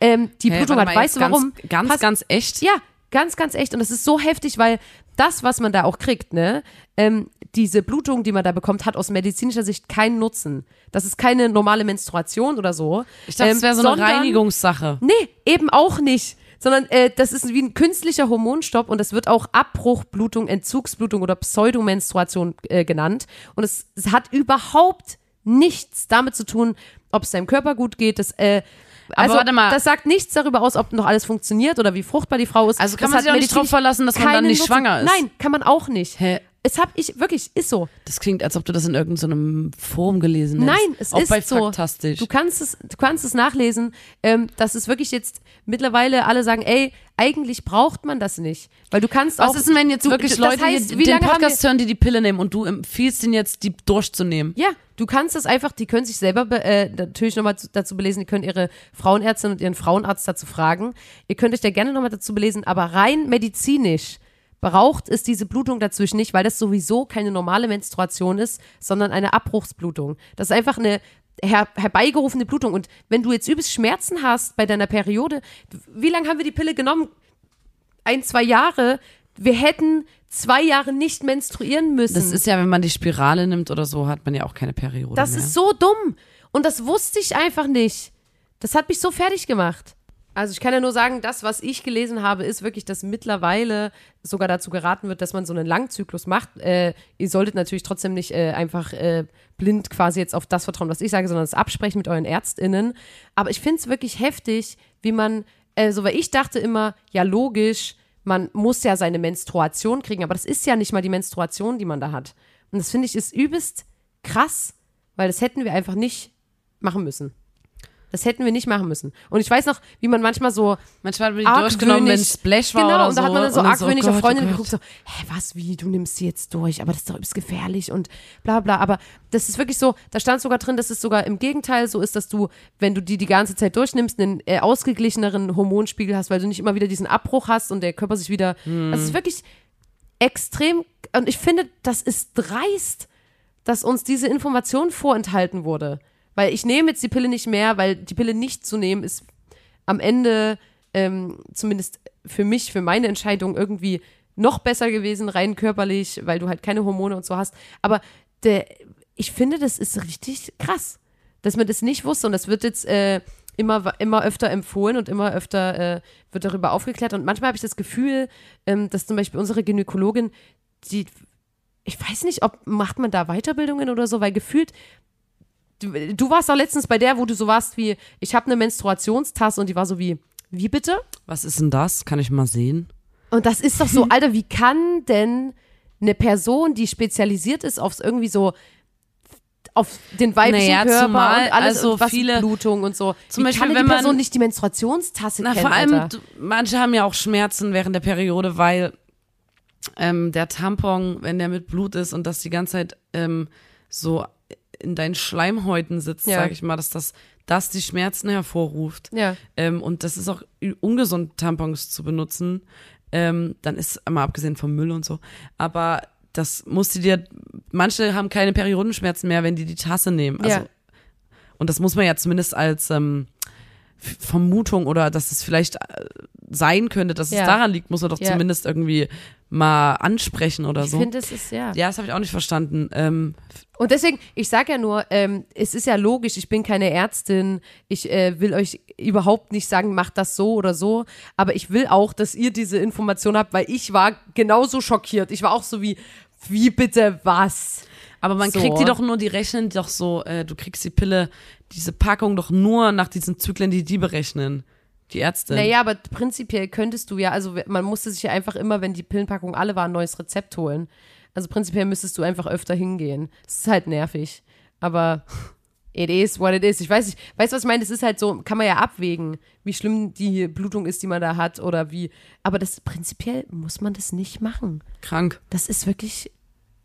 ähm, die Hä, Blutung hat. Weißt du warum? Ganz, ganz, Pass- ganz echt? ja, ganz, ganz echt. Und das ist so heftig, weil das, was man da auch kriegt, ne, ähm, diese Blutung, die man da bekommt, hat aus medizinischer Sicht keinen Nutzen. Das ist keine normale Menstruation oder so. Ich dachte, ähm, das wäre so eine sondern- Reinigungssache. Nee, eben auch nicht. sondern äh, das ist wie ein künstlicher Hormonstopp und das wird auch Abbruchblutung, Entzugsblutung oder Pseudomenstruation äh, genannt. Und es, es hat überhaupt nichts damit zu tun, ob es deinem Körper gut geht. Das, äh, also, warte mal. das sagt nichts darüber aus, ob noch alles funktioniert oder wie fruchtbar die Frau ist. Also kann das man hat sich auch nicht drauf verlassen, dass man dann nicht Nutzen. schwanger ist. Nein, kann man auch nicht. Hä? Es hab ich, wirklich, ist so. Das klingt, als ob du das in irgendeinem Forum gelesen hättest. Nein, es auch ist bei so. Faktastisch. Du kannst es, du kannst es nachlesen. Ähm, das ist wirklich jetzt mittlerweile alle sagen, ey, eigentlich braucht man das nicht, weil du kannst auch. Was ist denn, wenn jetzt du, wirklich das Leute heißt, hier wie den Podcast hören, die die Pille nehmen und du empfiehlst ihnen jetzt, die durchzunehmen? Ja, du kannst das einfach. Die können sich selber be, äh, natürlich nochmal dazu belesen. Die können ihre Frauenärztin und ihren Frauenarzt dazu fragen. Ihr könnt euch da gerne nochmal dazu belesen. Aber rein medizinisch braucht es diese Blutung dazwischen nicht, weil das sowieso keine normale Menstruation ist, sondern eine Abbruchsblutung. Das ist einfach eine her herbeigerufene Blutung. Und wenn du jetzt übelst Schmerzen hast bei deiner Periode, wie lange haben wir die Pille genommen? Ein, zwei Jahre. Wir hätten zwei Jahre nicht menstruieren müssen. Das ist ja, wenn man die Spirale nimmt oder so, hat man ja auch keine Periode Das mehr. ist so dumm. Und das wusste ich einfach nicht. Das hat mich so fertig gemacht. Also ich kann ja nur sagen, das, was ich gelesen habe, ist wirklich, dass mittlerweile sogar dazu geraten wird, dass man so einen Langzyklus macht. Äh, ihr solltet natürlich trotzdem nicht äh, einfach äh, blind quasi jetzt auf das vertrauen, was ich sage, sondern es absprechen mit euren ÄrztInnen. Aber ich finde es wirklich heftig, wie man, also weil ich dachte immer, ja logisch, man muss ja seine Menstruation kriegen, aber das ist ja nicht mal die Menstruation, die man da hat. Und das finde ich ist übelst krass, weil das hätten wir einfach nicht machen müssen. Das hätten wir nicht machen müssen. Und ich weiß noch, wie man manchmal so Manchmal wird die durchgenommen, wenn es Splash war genau, oder und da so. hat man dann so argwöhnig oh auf Freundinnen oh geguckt, Gott. so, hä, was, wie, du nimmst sie jetzt durch, aber das ist doch übelst gefährlich und bla bla. Aber das ist wirklich so, da stand sogar drin, dass es sogar im Gegenteil so ist, dass du, wenn du die die ganze Zeit durchnimmst, einen äh, ausgeglicheneren Hormonspiegel hast, weil du nicht immer wieder diesen Abbruch hast und der Körper sich wieder, Hm. das ist wirklich extrem, und ich finde, das ist dreist, dass uns diese Information vorenthalten wurde. Weil ich nehme jetzt die Pille nicht mehr, weil die Pille nicht zu nehmen ist am Ende ähm, zumindest für mich, für meine Entscheidung irgendwie noch besser gewesen, rein körperlich, weil du halt keine Hormone und so hast. Aber der, ich finde, das ist richtig krass, dass man das nicht wusste und das wird jetzt äh, immer, immer öfter empfohlen und immer öfter äh, wird darüber aufgeklärt. Und manchmal habe ich das Gefühl, ähm, dass zum Beispiel unsere Gynäkologin, die, ich weiß nicht, ob macht man da Weiterbildungen oder so, weil gefühlt du, du warst auch letztens bei der, wo du so warst wie, ich habe eine Menstruationstasse und die war so wie, wie bitte? Was ist denn das? Kann ich mal sehen? Und das ist doch so, Alter, wie kann denn eine Person, die spezialisiert ist aufs irgendwie so auf den weiblichen Naja, Körper zumal, und alles also was viele- Blutung und so. Zum wie Beispiel, kann wenn die man- Person nicht die Menstruationstasse Na, kennen, vor allem, Alter? manche haben ja auch Schmerzen während der Periode, weil ähm, der Tampon, wenn der mit Blut ist und das die ganze Zeit ähm, so in deinen Schleimhäuten sitzt, Ja. sag ich mal, dass das, das die Schmerzen hervorruft. Ja. Ähm, und das ist auch ungesund, Tampons zu benutzen. Ähm, dann ist mal abgesehen vom Müll und so. Aber das musst du dir, manche haben keine Periodenschmerzen mehr, wenn die die Tasse nehmen. Also, Ja. Und das muss man ja zumindest als ähm, Vermutung oder dass es vielleicht äh, sein könnte, dass Ja. es daran liegt, muss man doch Ja. zumindest irgendwie mal ansprechen oder Ich so. finde, es ist, ja. ja, das habe ich auch nicht verstanden. Ähm, Und deswegen, ich sage ja nur, ähm, es ist ja logisch, ich bin keine Ärztin, ich äh, will euch überhaupt nicht sagen, macht das so oder so, aber ich will auch, dass ihr diese Information habt, weil ich war genauso schockiert. Ich war auch so wie, wie bitte was? aber man So. kriegt die doch nur, die rechnen doch so, äh, du kriegst die Pille, diese Packung doch nur nach diesen Zyklen, die die berechnen. Die Ärzte. Naja, aber prinzipiell könntest du ja, also man musste sich ja einfach immer, wenn die Pillenpackung alle war, ein neues Rezept holen. Also prinzipiell müsstest du einfach öfter hingehen. Es ist halt nervig. Aber (laughs) it is what it is. Ich weiß nicht, weißt du, was ich meine? Das ist halt so, kann man ja abwägen, wie schlimm die Blutung ist, die man da hat oder wie. Aber das prinzipiell muss man das nicht machen. Krank. Das ist wirklich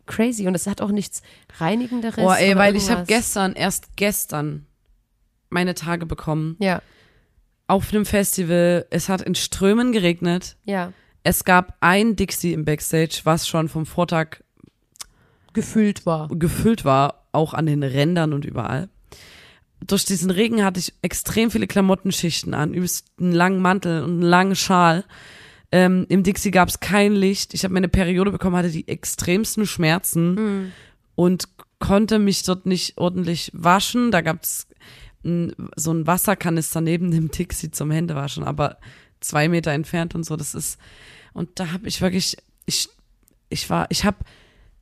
crazy und es hat auch nichts Reinigenderes. Oh, ey, weil ich habe irgendwas. gestern, erst gestern, meine Tage bekommen. Ja, Auf einem Festival. Es hat in Strömen geregnet. ja. Es gab ein Dixie im Backstage, was schon vom Vortag Gefüllt war. gefüllt war, auch an den Rändern und überall. Durch diesen Regen hatte ich extrem viele Klamottenschichten an, übelst einen langen Mantel und einen langen Schal. Ähm, Im Dixie gab es kein Licht. Ich habe meine Periode bekommen, hatte die extremsten Schmerzen und konnte mich dort nicht ordentlich waschen. Da gab es so ein Wasserkanister neben dem Dixie zum Händewaschen, aber zwei Meter entfernt und so. Das ist, und da habe ich wirklich, ich, ich war, ich habe,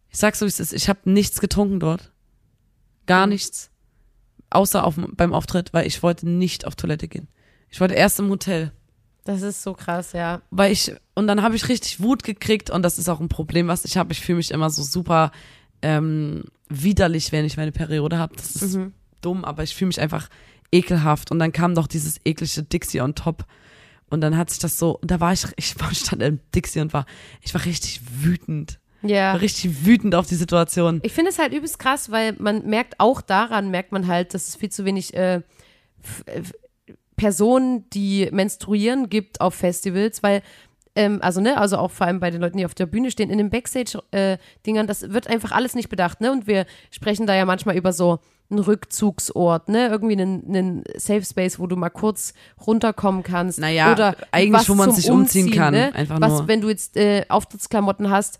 ich sag's so wie es ist, ich habe nichts getrunken dort. Gar nichts. Außer auf, beim Auftritt, weil ich wollte nicht auf Toilette gehen. Ich wollte erst im Hotel. Das ist so krass, ja. Weil ich, und dann habe ich richtig Wut gekriegt und das ist auch ein Problem, was ich habe. Ich fühle mich immer so super ähm, widerlich, wenn ich meine Periode habe. Das ist dumm, aber ich fühle mich einfach ekelhaft. Und dann kam doch dieses eklige Dixie on top. Und dann hat sich das so, da war ich, ich war- (laughs) stand im Dixie und war, ich war richtig wütend. Ja. War richtig wütend auf die Situation. Ich finde es halt übelst krass, weil man merkt auch daran, merkt man halt, dass es viel zu wenig äh, Personen, die menstruieren, gibt auf Festivals, weil ähm, also ne, also auch vor allem bei den Leuten, die auf der Bühne stehen, in den Backstage-Dingern, das wird einfach alles nicht bedacht, ne? Und wir sprechen da ja manchmal über so einen Rückzugsort, ne? Irgendwie einen, einen Safe Space, wo du mal kurz runterkommen kannst. Naja, oder eigentlich, wo man sich umziehen kann, Ne? einfach was, nur. wenn du jetzt äh, Auftrittsklamotten hast,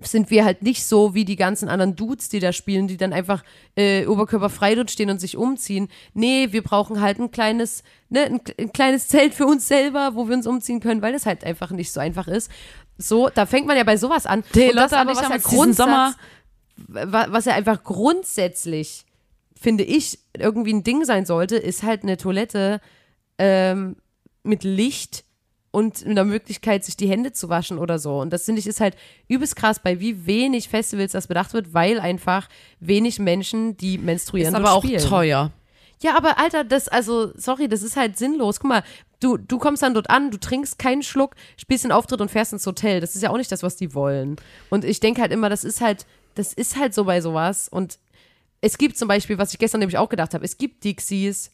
sind wir halt nicht so wie die ganzen anderen Dudes, die da spielen, die dann einfach äh, oberkörperfrei dort stehen und sich umziehen. Nee, wir brauchen halt ein kleines, ne, ein, ein kleines Zelt für uns selber, wo wir uns umziehen können, weil das halt einfach nicht so einfach ist. So, da fängt man ja bei sowas an. Die Und das Lotte aber, was ja Grundsatz, Sommer- wa- was ja einfach grundsätzlich, finde ich, irgendwie ein Ding sein sollte, ist halt eine Toilette ähm, mit Licht und einer Möglichkeit, sich die Hände zu waschen oder so. Und das finde ich ist halt übelst krass, bei wie wenig Festivals das bedacht wird, weil einfach wenig Menschen, die menstruieren, Ist aber auch spielen. teuer. Ja, aber Alter, das, also, sorry, das ist halt sinnlos. Guck mal, du, du kommst dann dort an, du trinkst keinen Schluck, spielst den Auftritt und fährst ins Hotel. Das ist ja auch nicht das, was die wollen. Und ich denke halt immer, das ist halt, das ist halt so bei sowas. Und es gibt zum Beispiel, was ich gestern nämlich auch gedacht habe, es gibt Dixies,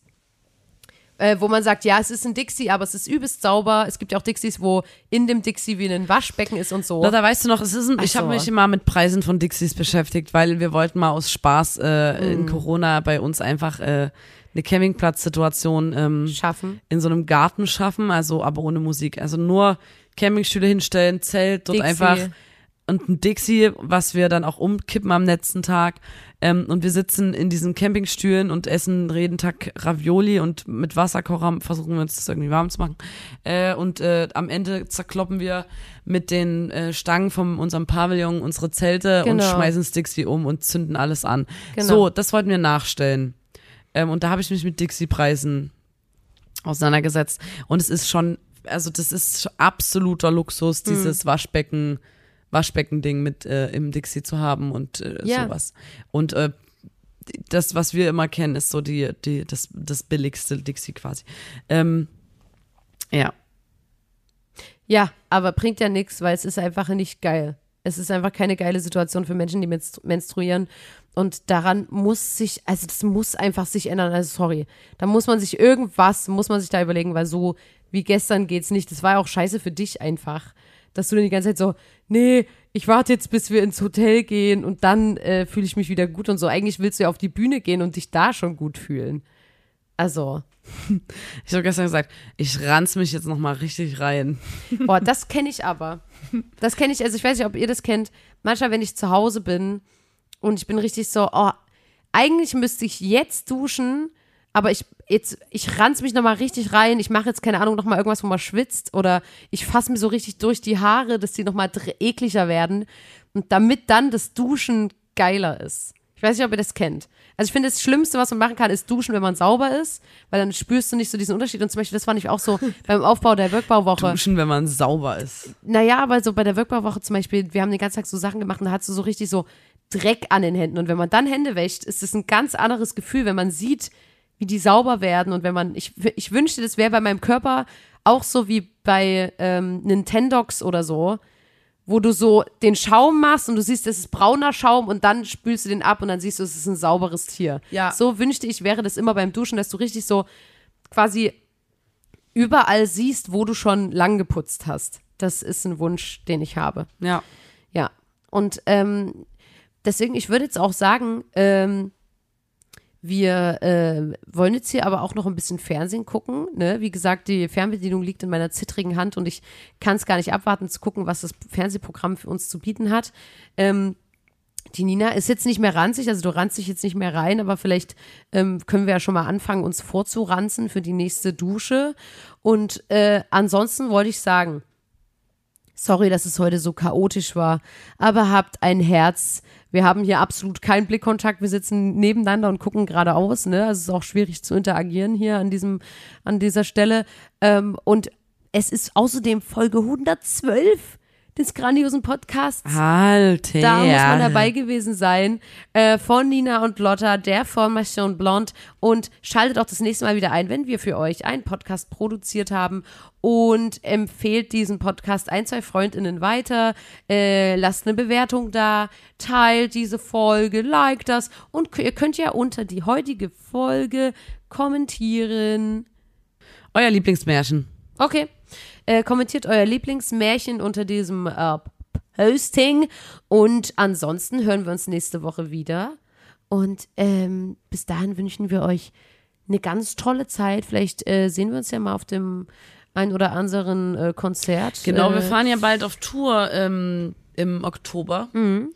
äh, wo man sagt, ja, es ist ein Dixie, aber es ist übelst sauber. Es gibt ja auch Dixies, wo in dem Dixie wie ein Waschbecken ist und so. Lotta, weißt du noch, es ist ein, ich habe so. mich immer mit Preisen von Dixies beschäftigt, weil wir wollten mal aus Spaß äh, Mhm. in Corona bei uns einfach äh, eine Campingplatzsituation ähm, Schaffen. in so einem Garten schaffen, also aber ohne Musik. Also nur Campingstühle hinstellen, Zelt, dort Dixie. einfach und ein Dixie, was wir dann auch umkippen am letzten Tag. Ähm, und wir sitzen in diesen Campingstühlen und essen jeden Tag Ravioli und mit Wasserkocher versuchen wir uns das irgendwie warm zu machen. Äh, und äh, am Ende zerkloppen wir mit den äh, Stangen von unserem Pavillon unsere Zelte und Genau. schmeißen das Dixie um und zünden alles an. Genau. So, das wollten wir nachstellen. Ähm, und da habe ich mich mit Dixie-Preisen auseinandergesetzt. Und es ist schon, also das ist absoluter Luxus, Hm. dieses Waschbecken, Waschbecken-Ding mit äh, im Dixie zu haben und äh, Ja. sowas. Und äh, das, was wir immer kennen, ist so die, die, das, das billigste Dixie quasi. Ähm, ja. Ja, aber bringt ja nichts, weil es ist einfach nicht geil. Es ist einfach keine geile Situation für Menschen, die menstru menstruieren. Und daran muss sich, also das muss einfach sich ändern. Also sorry, da muss man sich irgendwas, muss man sich da überlegen, weil so wie gestern geht's nicht. Das war ja auch scheiße für dich einfach, dass du dann die ganze Zeit so, nee, ich warte jetzt, bis wir ins Hotel gehen und dann äh, fühle ich mich wieder gut und so. Eigentlich willst du ja auf die Bühne gehen und dich da schon gut fühlen. Also, (laughs) Ich habe gestern gesagt, ich ranz mich jetzt noch mal richtig rein. (laughs) Boah, das kenne ich aber. Das kenne ich, also ich weiß nicht, ob ihr das kennt. Manchmal, wenn ich zu Hause bin und ich bin richtig so, oh, eigentlich müsste ich jetzt duschen, aber ich jetzt, ich ranz mich nochmal richtig rein. Ich mache jetzt, keine Ahnung, nochmal irgendwas, wo man schwitzt oder ich fasse mir so richtig durch die Haare, dass die nochmal ekliger werden. Und damit dann das Duschen geiler ist. Ich weiß nicht, ob ihr das kennt. Also ich finde, das Schlimmste, was man machen kann, ist duschen, wenn man sauber ist, weil dann spürst du nicht so diesen Unterschied. Und zum Beispiel, das fand ich auch so (laughs) beim Aufbau der Workbauwoche. Duschen, wenn man sauber ist. Naja, aber so bei der Workbauwoche zum Beispiel, wir haben den ganzen Tag so Sachen gemacht und da hast du so richtig so Dreck an den Händen. Und wenn man dann Hände wäscht, ist es ein ganz anderes Gefühl, wenn man sieht, wie die sauber werden. Und wenn man, ich, ich wünschte, das wäre bei meinem Körper auch so wie bei ähm, Nintendox oder so, wo du so den Schaum machst und du siehst, das ist brauner Schaum und dann spülst du den ab und dann siehst du, es ist ein sauberes Tier. Ja. So wünschte ich, wäre das immer beim Duschen, dass du richtig so quasi überall siehst, wo du schon lang geputzt hast. Das ist ein Wunsch, den ich habe. Ja. Ja. Und ähm, deswegen, ich würde jetzt auch sagen, ähm, wir äh, wollen jetzt hier aber auch noch ein bisschen Fernsehen gucken. Ne? Wie gesagt, die Fernbedienung liegt in meiner zittrigen Hand und ich kann es gar nicht abwarten zu gucken, was das Fernsehprogramm für uns zu bieten hat. Ähm, Die Nina ist jetzt nicht mehr ranzig, also du ranzt dich jetzt nicht mehr rein, aber vielleicht ähm, können wir ja schon mal anfangen, uns vorzuranzen für die nächste Dusche. Und äh, ansonsten wollte ich sagen, sorry, dass es heute so chaotisch war, aber habt ein Herz. Wir haben hier absolut keinen Blickkontakt. Wir sitzen nebeneinander und gucken geradeaus. Ne? Also es ist auch schwierig zu interagieren hier an diesem, an dieser Stelle. Ähm, und es ist außerdem Folge 112 des grandiosen Podcasts. Alter. Da muss man dabei gewesen sein. Äh, von Nina und Lotta, der Formation Blond. Und schaltet auch das nächste Mal wieder ein, wenn wir für euch einen Podcast produziert haben. Und empfehlt diesen Podcast ein, zwei Freundinnen weiter. Äh, lasst eine Bewertung da. Teilt diese Folge. Liked das. Und ihr könnt ja unter die heutige Folge kommentieren. Euer Lieblingsmärchen. Okay. Äh, kommentiert euer Lieblingsmärchen unter diesem äh, Posting. Und ansonsten hören wir uns nächste Woche wieder. Und ähm, bis dahin wünschen wir euch eine ganz tolle Zeit. Vielleicht äh, sehen wir uns ja mal auf dem ein oder anderen äh, Konzert. Genau, äh, wir fahren ja bald auf Tour ähm, im Oktober. Mhm.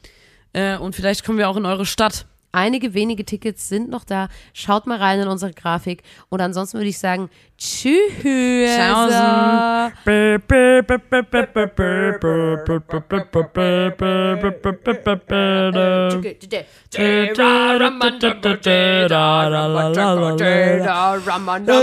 Äh, und vielleicht kommen wir auch in eure Stadt. Einige wenige Tickets sind noch da. Schaut mal rein in unsere Grafik. Und ansonsten würde ich sagen, tschüss. Tschaußen. Ramanda,